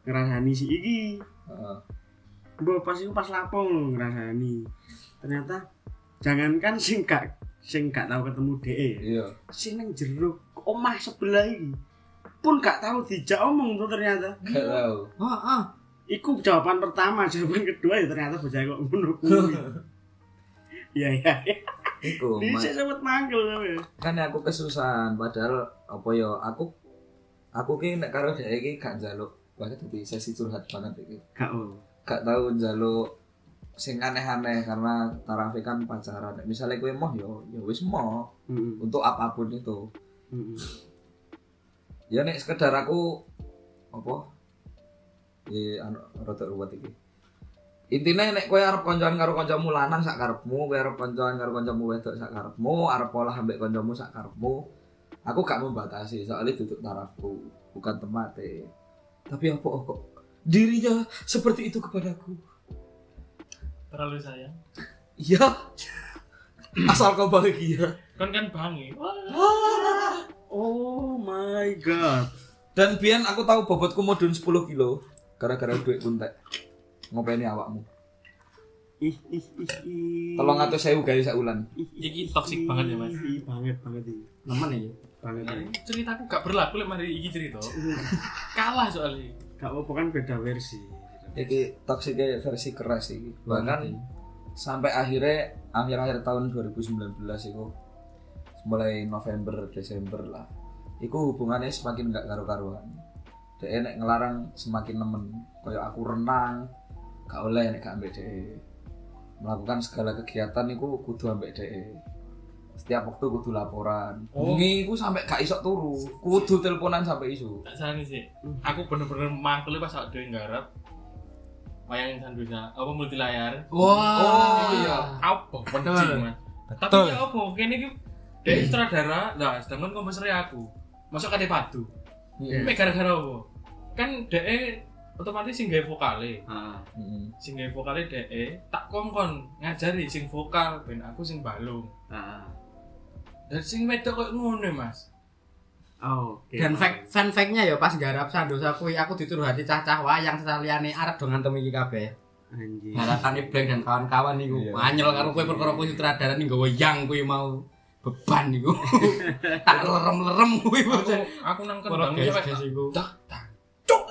ngerasani si iki. Heeh. Mbak pas itu pas lapong ngerasani. Ternyata jangankan sing gak sing gak tahu ketemu DE iya. sing neng jeruk omah sebelah iki pun gak tahu dijak omong tuh ternyata gak tahu Heeh. Iku jawaban pertama, jawaban kedua ya ternyata bocah kok ngono kuwi. Iya iya. Iku, Bisa sempat manggil tapi. kan aku kesusahan padahal apa ya aku aku ki nek karo dhek iki gak njaluk banget dadi sesi curhat banget iki Gak oh. gak tahu njaluk sing aneh-aneh karena tarafe kan pacaran misalnya kowe mau yo ya wis mau Heeh. untuk apa pun itu Heeh. Ya nek sekedar aku apa? Ya anu rada ruwet iki. Intinya nek kowe arep koncoan karo kancamu lanang sak karepmu kowe arep koncoan karo kancamu wedok sak karepmu arep pola ambek kancamu sak karepmu aku gak membatasi. Soalnya duduk tarafku bukan tempatnya tapi apa kok dirinya seperti itu kepadaku? Terlalu sayang. iya asal kau bahagia Kan kan bangi. Oh my god. dan biar aku tahu bobotku mudun 10 kilo gara-gara duit kuntek ngopeni awakmu Ih ih ih ih. tolong atau saya sak ulan Iki toxic banget ya, Mas. Ih, banget banget ini. Nemen iki. Banget ini. Ceritaku gak berlaku lek mari iki cerita. Kalah soalnya. Gak apa kan beda versi. Iki toksiknya versi keras sih. Bahkan sampai akhirnya akhir-akhir tahun 2019 itu mulai November Desember lah. Iku hubungannya semakin gak karu-karuan. Dia nek ngelarang semakin nemen. Kayak aku renang, gak oleh nek gak ambek DE. Melakukan segala kegiatan iku kudu ambek DE. Setiap waktu kudu laporan. Oh. Bengi iku sampai gak isok turu. Kudu teleponan sampai isu. Tak sih. Aku bener-bener mangkel pas aku dhewe nggarap. Wayang Sandusa, apa multi layar. Wah. Oh, iya. Apa Betul. Mas. Tapi ya apa, kene iki dia sutradara, nah sedangkan komposernya aku. Masuk kade padu. Mek gara-gara apa? Kan DE otomatis sing gawe vokale. Ah. Hmm. Sing gawe vokale DE tak kongkon ngajari sing vokal ben aku sing balung. Ah. Dan sing wedok koyo ngono, Mas. Oh, oke. Dan fact fan fact-nya ya pas garap Sandosa kuwi aku dituruhati cah-cah wayang sekaliane arep do ngantem iki kabeh. Anjir. Ngarakane Blank dan kawan-kawan niku. Iya. Anyel karo kowe perkara kowe sutradara ning nggawa yang kuwi mau beban niku. tak lerem-lerem kuwi Aku, aku nang kendang iku. dah tak cuk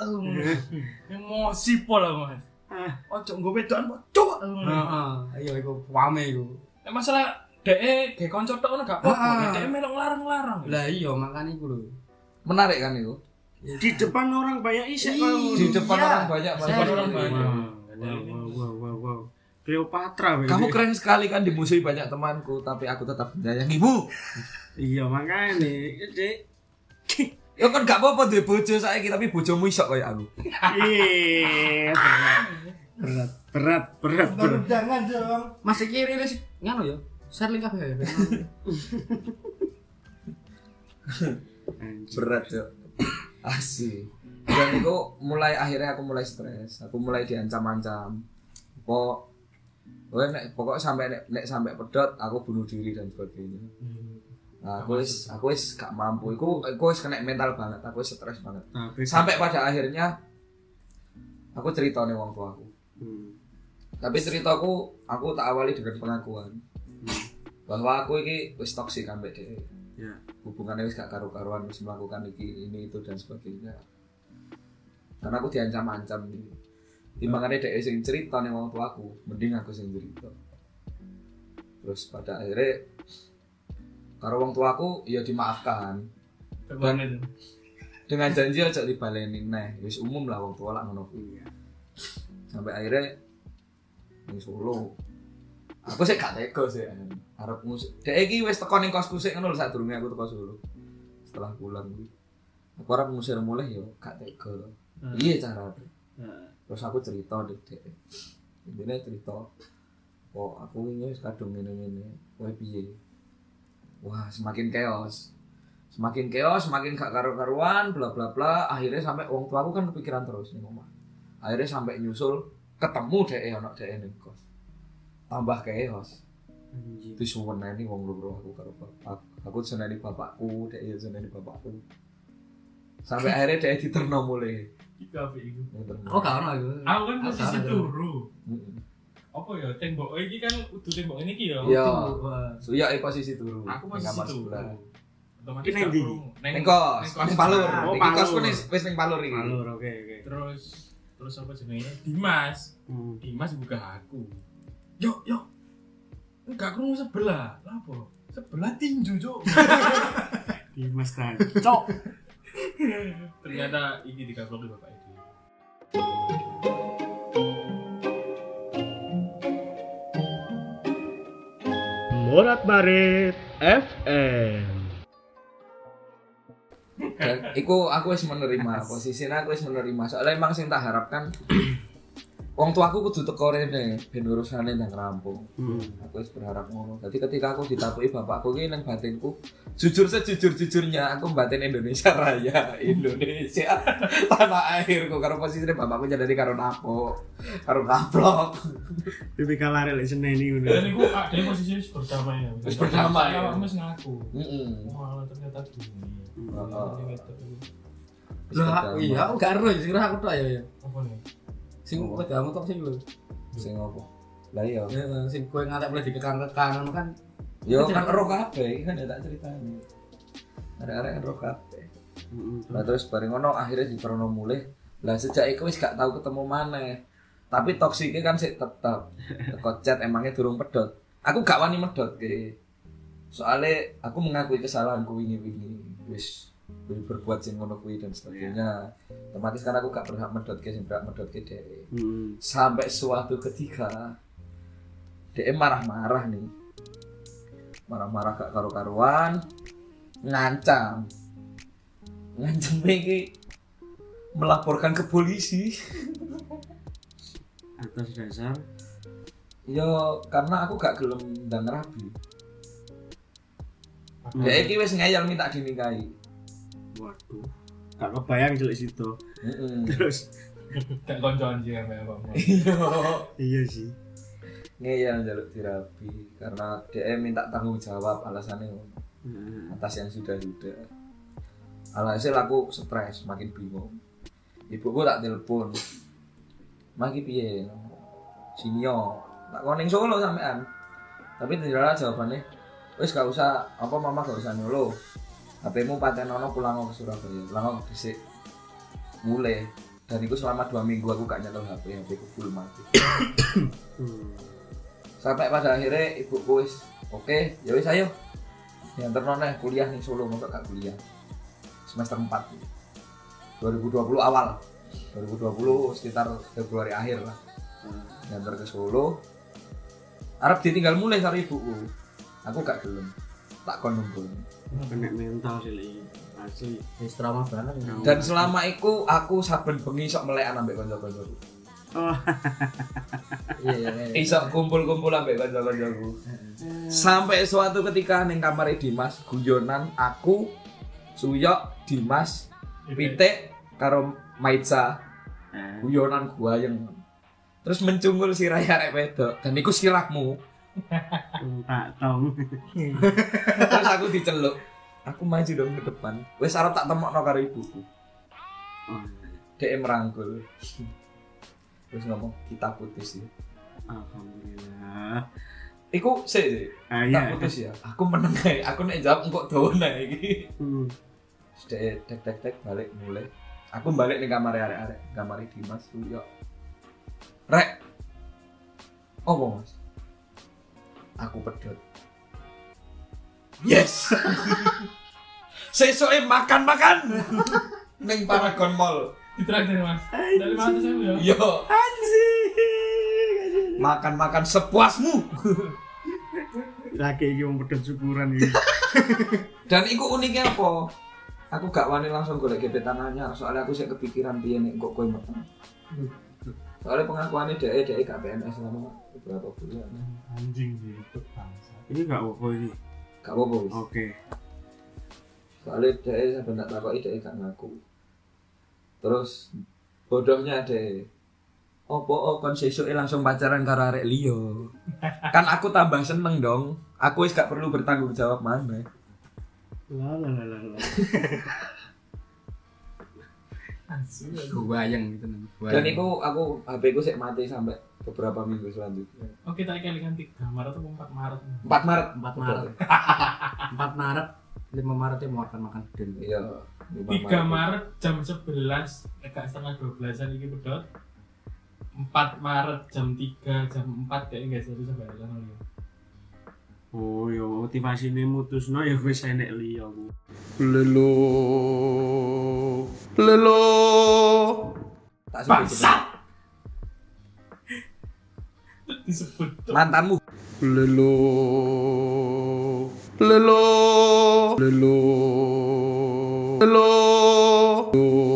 emosi pola mas Ah. ojo nggo wedokan cuk Heeh, iya iku wame iku. Masalah DE ge kanca tok ngono gak apa-apa. Ah. Nek DE melok larang-larang. Lah iya makane iku lho. Menarik kan itu? di depan orang banyak isek kau di depan Iya. orang banyak banget orang banyak. wow wow wow wow wow. Cleopatra kamu keren sekali kan dimusuhi banyak temanku tapi aku tetap menyayangimu iya makanya nih dek ya kan gak apa-apa duwe bojo saiki tapi bojomu isok kayak aku. Iya, berat. Berat berat berat Jangan dong. Masih kiri ini sih nganu ya. Share link kabeh. Berat ya asik dan itu mulai akhirnya aku mulai stres aku mulai diancam-ancam kok Pokoknya nek pokok sampai nek, nek sampai pedot aku bunuh diri dan sebagainya. Nah, aku wis aku wis gak mampu. Iku aku wis kena mental banget, aku wis stres banget. Tapi Sampai pada akhirnya aku cerita nih wong aku. Hmm. Tapi ceritaku aku tak awali dengan pengakuan bahwa aku ini wis toksik ambek dia. Ya. Hubungannya wis gak karu-karuan wis melakukan iki ini itu dan sebagainya. Karena aku diancam-ancam nih. Timbangannya dia sing cerita nih wong tua aku, mending aku sing cerita. Terus pada akhirnya karo wong tua aku ya dimaafkan itu. dengan janji aja dibaleni neh wis umum lah wong tua lah ngono kuwi sampai akhirnya ning Solo aku sih gak tega sih arep musik dek iki wis teko ning kosku sik ngono lho sadurunge aku teko Solo setelah pulang kuwi. Aku arep ngusir mulai yo gak tega. Iya cara? Terus aku cerita dek dek intinya cerita oh aku ini kadung ngene ngene kowe piye? Wah semakin chaos. Semakin chaos semakin gak karu-karuan bla bla bla. Akhirnya sampai wong tua aku kan kepikiran terus nih omah. Akhirnya sampai nyusul ketemu deh ono deh ning kos tambah chaos Anjir. itu suwene nih wong loro aku karo bapak aku seneni bapakku dek ya seneni bapakku sampai akhirnya dia diterno mulai Iku apa? Diterno. Oh, ono aku. Aku kan Aku posisi turu. Apa ya tembok iki kan udah tembok ini ki ya. Iya. Suya eh posisi turu. Aku posisi turu. Otomatis Ini ndi? krungu. Ning kos, ning palur. Oh, Palur. ning wis ning palur iki. Alur oke oke. Terus terus apa jenenge? Dimas. Hmm. Dimas buka aku. Yo yo. Enggak krungu sebelah. Lah apa? Sebelah tinju, Cuk. Dimas kan. Cok. Ternyata ini di Bapak Edi. Morat Marit FM. Dan iku aku wis menerima, posisinya aku wis menerima. Soalnya emang sing tak harapkan Wong tua aku kudu teko rene ben urusane nang rampung. Hmm. Aku wis berharap ngono. Jadi ketika aku ditakuti bapakku ki nang batinku, jujur sejujur-jujurnya aku batin Indonesia Raya, Indonesia tanah airku karo posisine bapakku jadi karo napo, karo kaplok. Tipikal arek lek seneni ngono. Dan iku ada posisi wis berdamai ya. Wis berdamai. Ya, wis ngaku. Heeh. Wah, ternyata gini. Heeh. Ini. Lah, iya, aku gak ero sing aku tok ya. ya. Apa nih? Sing pedamu tok sing lho. Sing opo? Lah iya. Ya, sing kowe ngantek boleh dikekang-kekang kan. Yo kan roh kabeh, kan ya tak ceritani. Arek-arek kan roh kabeh. Nah terus bareng ngono akhirnya diterno mulih. Lah sejak iku wis gak tau ketemu maneh. Tapi toksiknya kan sih tetep. Teko chat emangnya durung pedot. Aku gak wani medot ke. Soalnya aku mengakui kesalahanku wingi-wingi. Wis wis berbuat sing ngono kuwi dan sebagainya. Otomatis kan aku gak berhak medot ke sing berhak medot ke. Heeh. Sampai suatu ketika dhek marah-marah nih. Marah-marah gak karu-karuan. Ngancam. Ngancam iki melaporkan ke polisi. Atas dasar Yo karena aku gak gelem ndang rabi. Hmm. Iki wis ngeyel minta dinikahi. Waduh. Gak kebayang jelek situ. Heeh. Terus Gak koncoan sih ya. Iya. iya sih. Ngeyel njaluk dirabi karena dia minta tanggung jawab alasannya ngono. Heeh. atas yang sudah-sudah. Alhasil aku stres, makin bingung. Ibuku tak telepon. Maki piye? Sinyo. Tak koning Solo sampean. Tapi ternyata jawabannya, wis gak usah apa mama gak usah nyolo. HP-mu patenono pulang ke Surabaya, pulang ke Gresik. Mulai dan itu selama dua minggu aku gak nyetel HP, HP ku full mati. Hmm. Sampai pada akhirnya ibuku wis, oke, ya wis ayo. Yang ternoneh kuliah nih Solo, masa gak kuliah. Semester 4 2020 awal. 2020 sekitar Februari akhir lah. Ngantar ke Solo. Arab ditinggal mulai karo ibuku. Aku gak gelem. Tak kon nunggu kena mental. Sih li asli Wis trauma banget. dan selama itu aku saben bengi sok melekan ambek kanca-kancaku. Oh. Iya iya. iya. iso kumpul-kumpul ambek kanca-kancaku. Sampai suatu ketika ning kamar Dimas guyonan aku Suyok Dimas Pitik karo Maitza. Eh, guyonan gua yang terus mencungul si Raya arek wedok. Dan iku silakmu tak tahu terus aku diceluk. Aku maju dong ke depan. Wes arep tak temokno karo ibuku. Oh, dia merangkul. Terus ngomong kita putus ya. Alhamdulillah. Iku sih sih ah tak iya. putus ya. Aku meneng ae. Aku nek jawab engkok dawa nae iki. Hmm. Dia tek tek tek balik mulai. Aku balik nih kamar arek arek kamar Dimas tuh yo rek. Oh mas aku pedot yes. Sesuai makan makan neng Paragon Mall. Ditraktir mas. Dari mana saya ya? yo. Makan makan sepuasmu. Lagi iki wong pedot syukuran iki. Dan iku uniknya apa? Aku gak wani langsung golek gebetan anyar soalnya aku sih kepikiran piye nek kok kowe meteng soalnya pengakuannya dia dia gak PNS selama beberapa bulan. Anjing itu bangsa. ini gak apa ini? Gak apa-apa oke. Soalnya dia sampai tak takoki dia gak ngaku. Terus bodohnya dia opo oh kon sesuke langsung pacaran karo arek liya? Kan aku tambah seneng dong. Aku wis gak perlu bertanggung jawab mana lah lah lah lah Gue bayang gitu nih. dan itu aku HP ku sik mati sampai beberapa minggu selanjutnya. Oh kita kalikan 3 Maret atau 4 Maret? 4 Maret. 4 Maret. 4 Maret 5 Maret ya mau makan makan den. iya 3 Maret. Jam 11 Agak setengah 12an ini pedot. 4 Maret jam 3 jam 4 kayak enggak satu sampai ada lagi oh yo motivasi ini mutusno ya wis enek liya ku Lelo. Lelo. disebut mantanmu Lelo. Lelo. Lelo. Lelo. Lelo.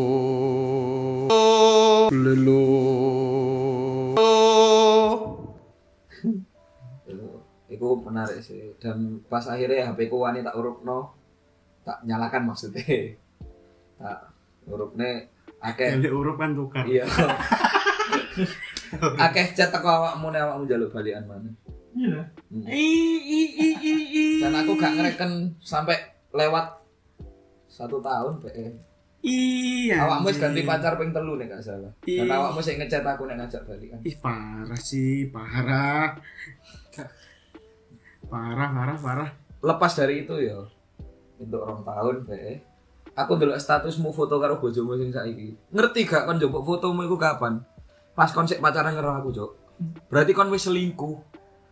Menarik sih. Dan pas akhirnya HP ku wani tak urupno tak nyalakan maksudnya. Tak urupne akeh. Elek urup kan tukar. Iya. Akeh chat teko awakmu nek awakmu njaluk balikan mana iya. Hmm. i i i i i. Dan aku gak ngereken sampai lewat satu tahun PE. Iya awakmu wis ganti pacar ping telu nek gak salah. Dan Ih. awakmu sik ngechat aku nek ngajak balikan. Ih parah sih parah parah parah parah. Lepas dari itu ya. Untuk orang tahun PE aku ndelok statusmu foto karo bojomu sing saiki. Ngerti gak kon njupuk fotomu iku kapan? Pas kon sik pacaran karo aku cok berarti kon wis selingkuh.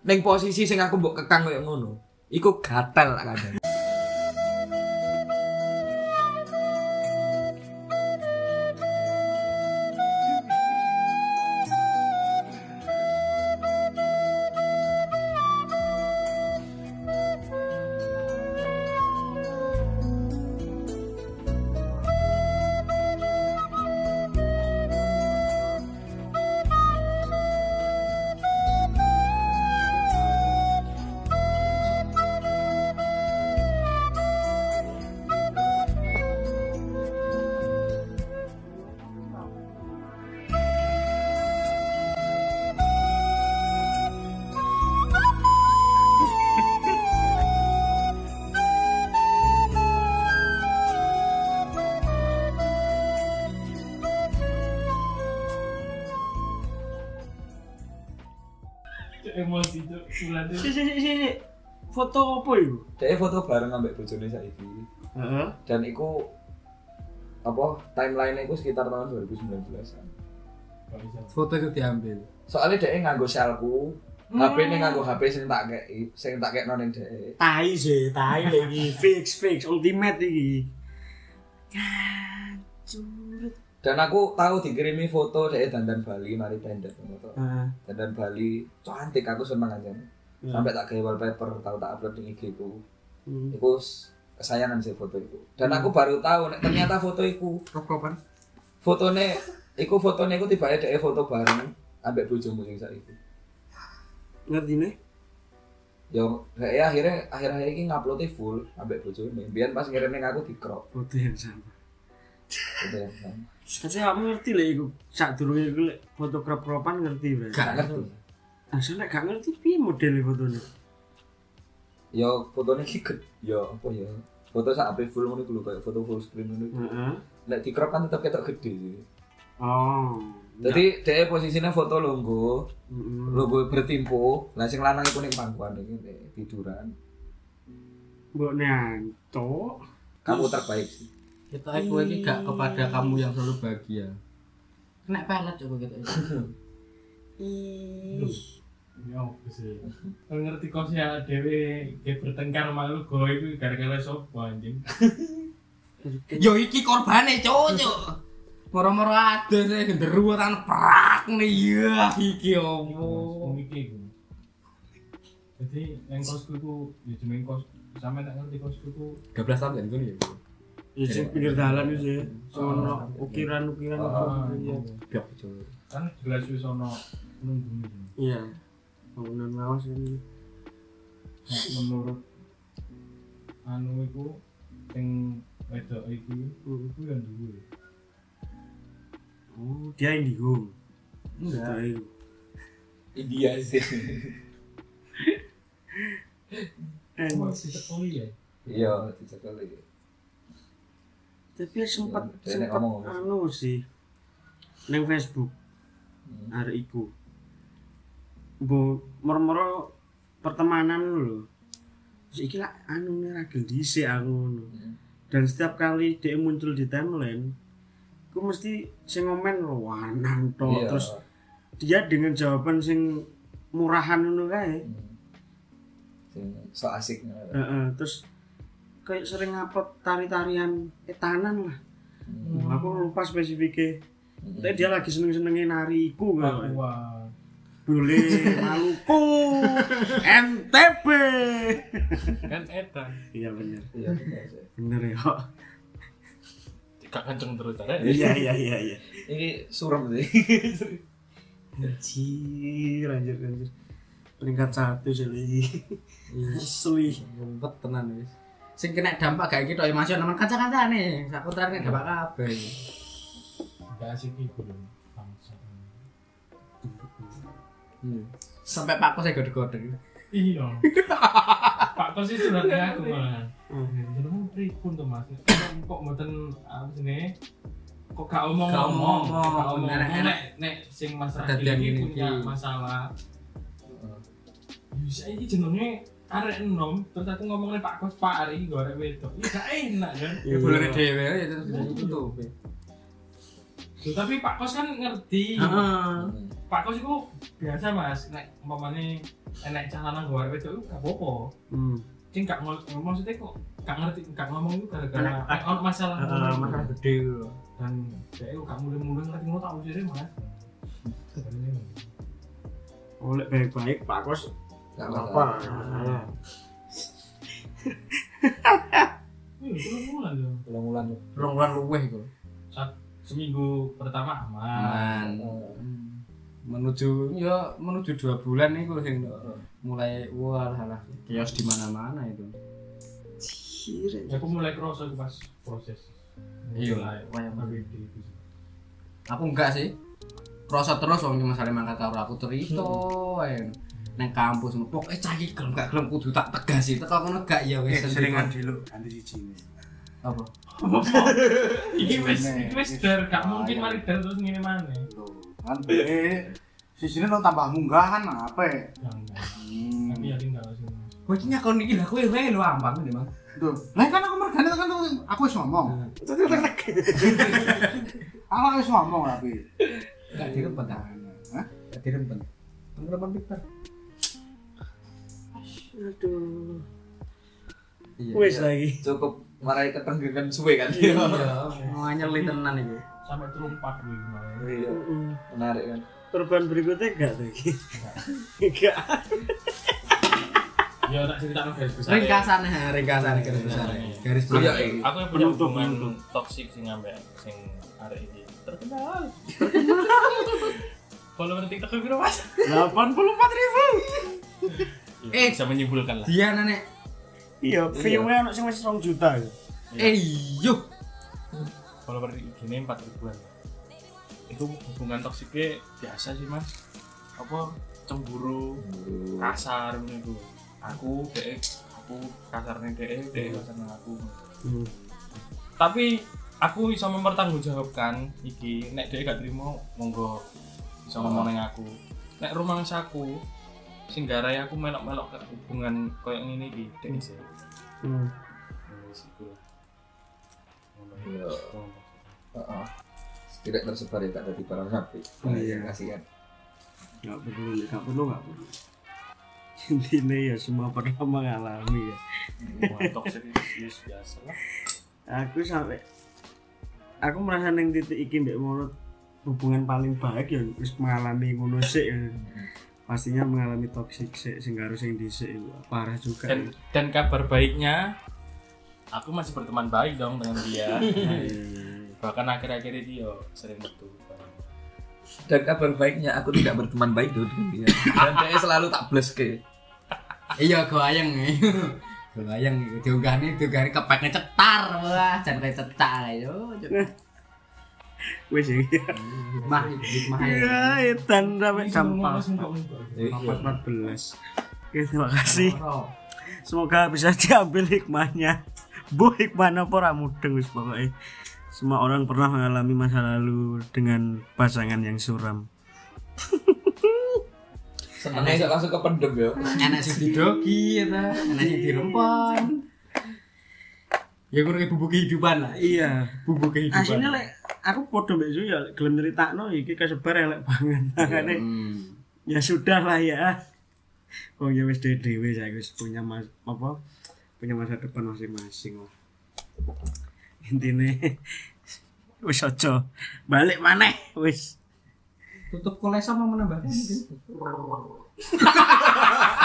Ning posisi sing aku mbok kekang koyo ngono iku gatel kadang emosi tuh bulan si foto apa itu Dia foto bareng ambek bojone saiki. Heeh. Dan iku apa timeline iku sekitar tahun 2019-an. Foto itu diambil. Soalnya dia nganggo selku, HP ini nganggo HP sing tak kei, sing tak kei noning dia. tai sih tai lagi. Fix fix ultimate Kacurut Dan aku tahu dikirimi foto dari dandan Bali mari pendek foto. Heeh. Dandan Bali cantik aku seneng aja. Ya. Sampai tak gawe wallpaper, tahu tak upload di IG ku. Hmm. Iku s- kesayangan sih foto itu. Dan aku baru tahu nek ternyata foto iku Rop-ropan. fotone iku fotone iku tiba dhek foto bareng ambek bojomu sing saiki. Ngerti nih? Yo kayak akhirnya akhir-akhir ini ngupload full ambek bojone. Biar pas ngirimnya aku di crop Foto yang sama. gitu ya. kan. Kasi kamu ngerti lah iku. Sak durunge iku lek foto crop-cropan ngerti berarti. Gak ngerti. Asal lek gak ngerti piye modele fotone. Yo fotone iki yo apa ya? Foto sak HP full ngono iku lho kayak foto full screen ngono iku. Heeh. Di crop kan tetep ketok gede sih. Oh. Jadi dia posisinya foto logo, Heeh. logo bertimpu. Lah sing lanang iku ning pangkuan iki tiduran. Mbok nyanto. Kamu terbaik sih. Kita aku ini gak kepada kamu yang selalu bahagia. Kena pelet coba gitu. Ya apa sih? Kalau ngerti kok sih dhewe kayak bertengkar malu go itu gara-gara sopo anjing. Yo iki korbane cocok. Moro-moro ada sih genderuwo tan prak nih ya iki opo. Iki. Jadi yang kosku itu ya jeneng kos sampe tak ngerti kosku itu 13 tahun kan gue ya. Ya sing pinggir dalan wis ya. Sono ukiran-ukiran ah, apa iya. Biak cocok. kan jelas wis ono nunggu Iya. Bangunan lawas ini. Menurut anu iku sing wedok iki Hmm. iku yang duwe. Oh, dia indigo. Enggak. Betul. India sih. Si sekoli ya? Iya, disekali. Tapi sempat nek sempat sih? anu sih. Neng Facebook Hmm. hari iku. Bu, moro-moro pertemanan lho. Terus iki lah anu nih ragil dhisik aku. Hmm. Dan setiap kali dia muncul di timeline, aku mesti sing ngomen lho wanang to. Iya. Terus dia dengan jawaban sing murahan ngono kae. Hmm. So asik. Heeh, terus kayak sering ngupload tari-tarian etanan lah. Hmm. Aku lupa spesifiknya. Tapi dia lagi seneng-senengnya nari iku. Wah. Boleh Maluku NTB. Kan edan. Iya bener. Iya, bener. Bener ya. Gak kenceng terus ada. Iya iya iya iya. Ini suram sih. Anjir, anjir, anjir. Peringkat satu sih lagi. Asli. Ngumpet tenan wis. Sing kena dampak kayak gitu ya Mas yo nemen kanca-kancane. Sak kontrak kena dampak kabeh. Gak asik iku. Sampai Pak Kos saya gede-gede. Iya. Pak Kos itu suratnya aku malah. Jenengmu pripun to Mas? Kok mboten apa sini? Kok gak omong Gak omong, omong. gak omong. Nek- Nek sing Mas Radil Kedadian iki ini punya masalah. Bisa iki jenenge arek enom terus aku ngomongnya Pak Kos Pak Ari arek wedok. Ya gak enak kan. Ya boleh dhewe ya terus ditutup. Loh, tapi Pak Kos kan ngerti. Heeh. Pak Kos itu biasa Mas, nek umpamane enek gue arek wedok itu gak apa-apa. Hmm. Cing gak ngol- maksudnya kok gak ngerti gak ngomong itu gara-gara masalah Heeh, masalah gede dan dia itu gak mulai-mulai ngerti mau tak usir mas Oleh baik-baik Pak Kos Gak apa? apa-apa. Iya, belum. Ulang-ulang. Rong bulan luweh iku. Seminggu pertama aman. Aman. Hmm. Menuju ya menuju dua bulan nih kalau sing mulai wah salah kios di mana-mana itu. Anjir. Ya, aku mulai kerasa itu pas proses. Iya, itu. Aku enggak sih. Kroso terus wong iki masalah mangkat karo aku cerita ae. Nang kampus pokoke cah iki gelem gak gelem kudu tak tegasi. Teko ngono gak ya wis Eh, seringan dulu ganti siji nih. apa? Iki wis, Ini, iki wis ini. dar gak mungkin mari terus ngene mana. Loh, kan be sisine nang tambah munggah kan apa ya? Jangan. Hmm. Tapi ya tinggal sih. Mas. Kowe iki ngakon iki kowe wae lho ampang iki, Mang. Tuh, lah kan aku mergane kan aku wis ngomong. Aku wis ngomong tapi. Gak dirempet ah. Hah? Gak dirempet. Pengrempet Victor. Aduh. Iya. Wes lagi. Cukup marai ketenggeran suwe kan. Iya, mau nyelin tenan iki. sampai terumpat gue. Iya, menarik kan. Korban berikutnya enggak tuh iki. Enggak. Ya tak cerita garis besar. ringkasan ha ringkasan garis besar garis iya, besar iya. Aku yang punya hubungan toksik sing ambek sing arek iki. Terkenal. Follower TikTok ke piro, Mas? 84 ribu. Eh. bisa menyimpulkan lah. dia nenek Iya, view-nya anak sing wis 2 juta. ya. eh yuk Follower gini 4 ribuan. Itu hubungan toksiknya biasa sih, Mas. Apa cemburu, kasar gitu. Aku dek aku kasarnya dek dek kasar nang aku. Hmm. Tapi aku bisa mempertanggungjawabkan iki nek dia gak terima monggo bisa ngomong nang aku nek rumah aku sing garai aku melok-melok ke hubungan koyo ngene iki dek sih Hmm. wis iku lah Ngono. Iya. Heeh. Tidak tersebar ya tak ada di barang api. Iya. Kasihan. Enggak perlu, enggak perlu, enggak perlu. Intinya ya semua pernah mengalami ya. Yes, biasa lah Aku sampai aku merasa neng titik iki mbak menurut hubungan paling baik ya wis mengalami ngono sik ya. Pastinya mengalami toksik sik sing harus sing dhisik parah juga. dan dan kabar baiknya aku masih berteman baik dong dengan dia. Bahkan akhir-akhir ini yo sering metu Dan kabar baiknya aku tidak berteman baik dulu dengan dia. Dan dia selalu tak bless ke. iya goyang nih. Goyang iku diunggah nih. Diunggah nih kepeknya cetar. Wah jangan kayak cetar. Ayo Wis iki. hikmah hikmah Ya, edan sampai jam 4.14. Oke, terima kasih. Semoga bisa diambil hikmahnya. Bu hikmah apa ora mudeng wis pokoknya. Semua orang pernah mengalami masa lalu dengan pasangan yang suram. Saya langsung ke pendem ya. enak sing didogi ya ta enak sing dirempon ya kayak bubuk kehidupan lah Iya. bubuk kehidupan Aslinya lek aku podo mbek Zu ya gelem nyeritakno iki kesebar elek banget. Makane Hmm. ya sudah lah ya. Oh ya wis dhewe saya wis punya mas apa? Punya masa depan masing-masing lah. Intine wis aja balik maneh wis. tutup kolesa mau menambahkan Bangunkan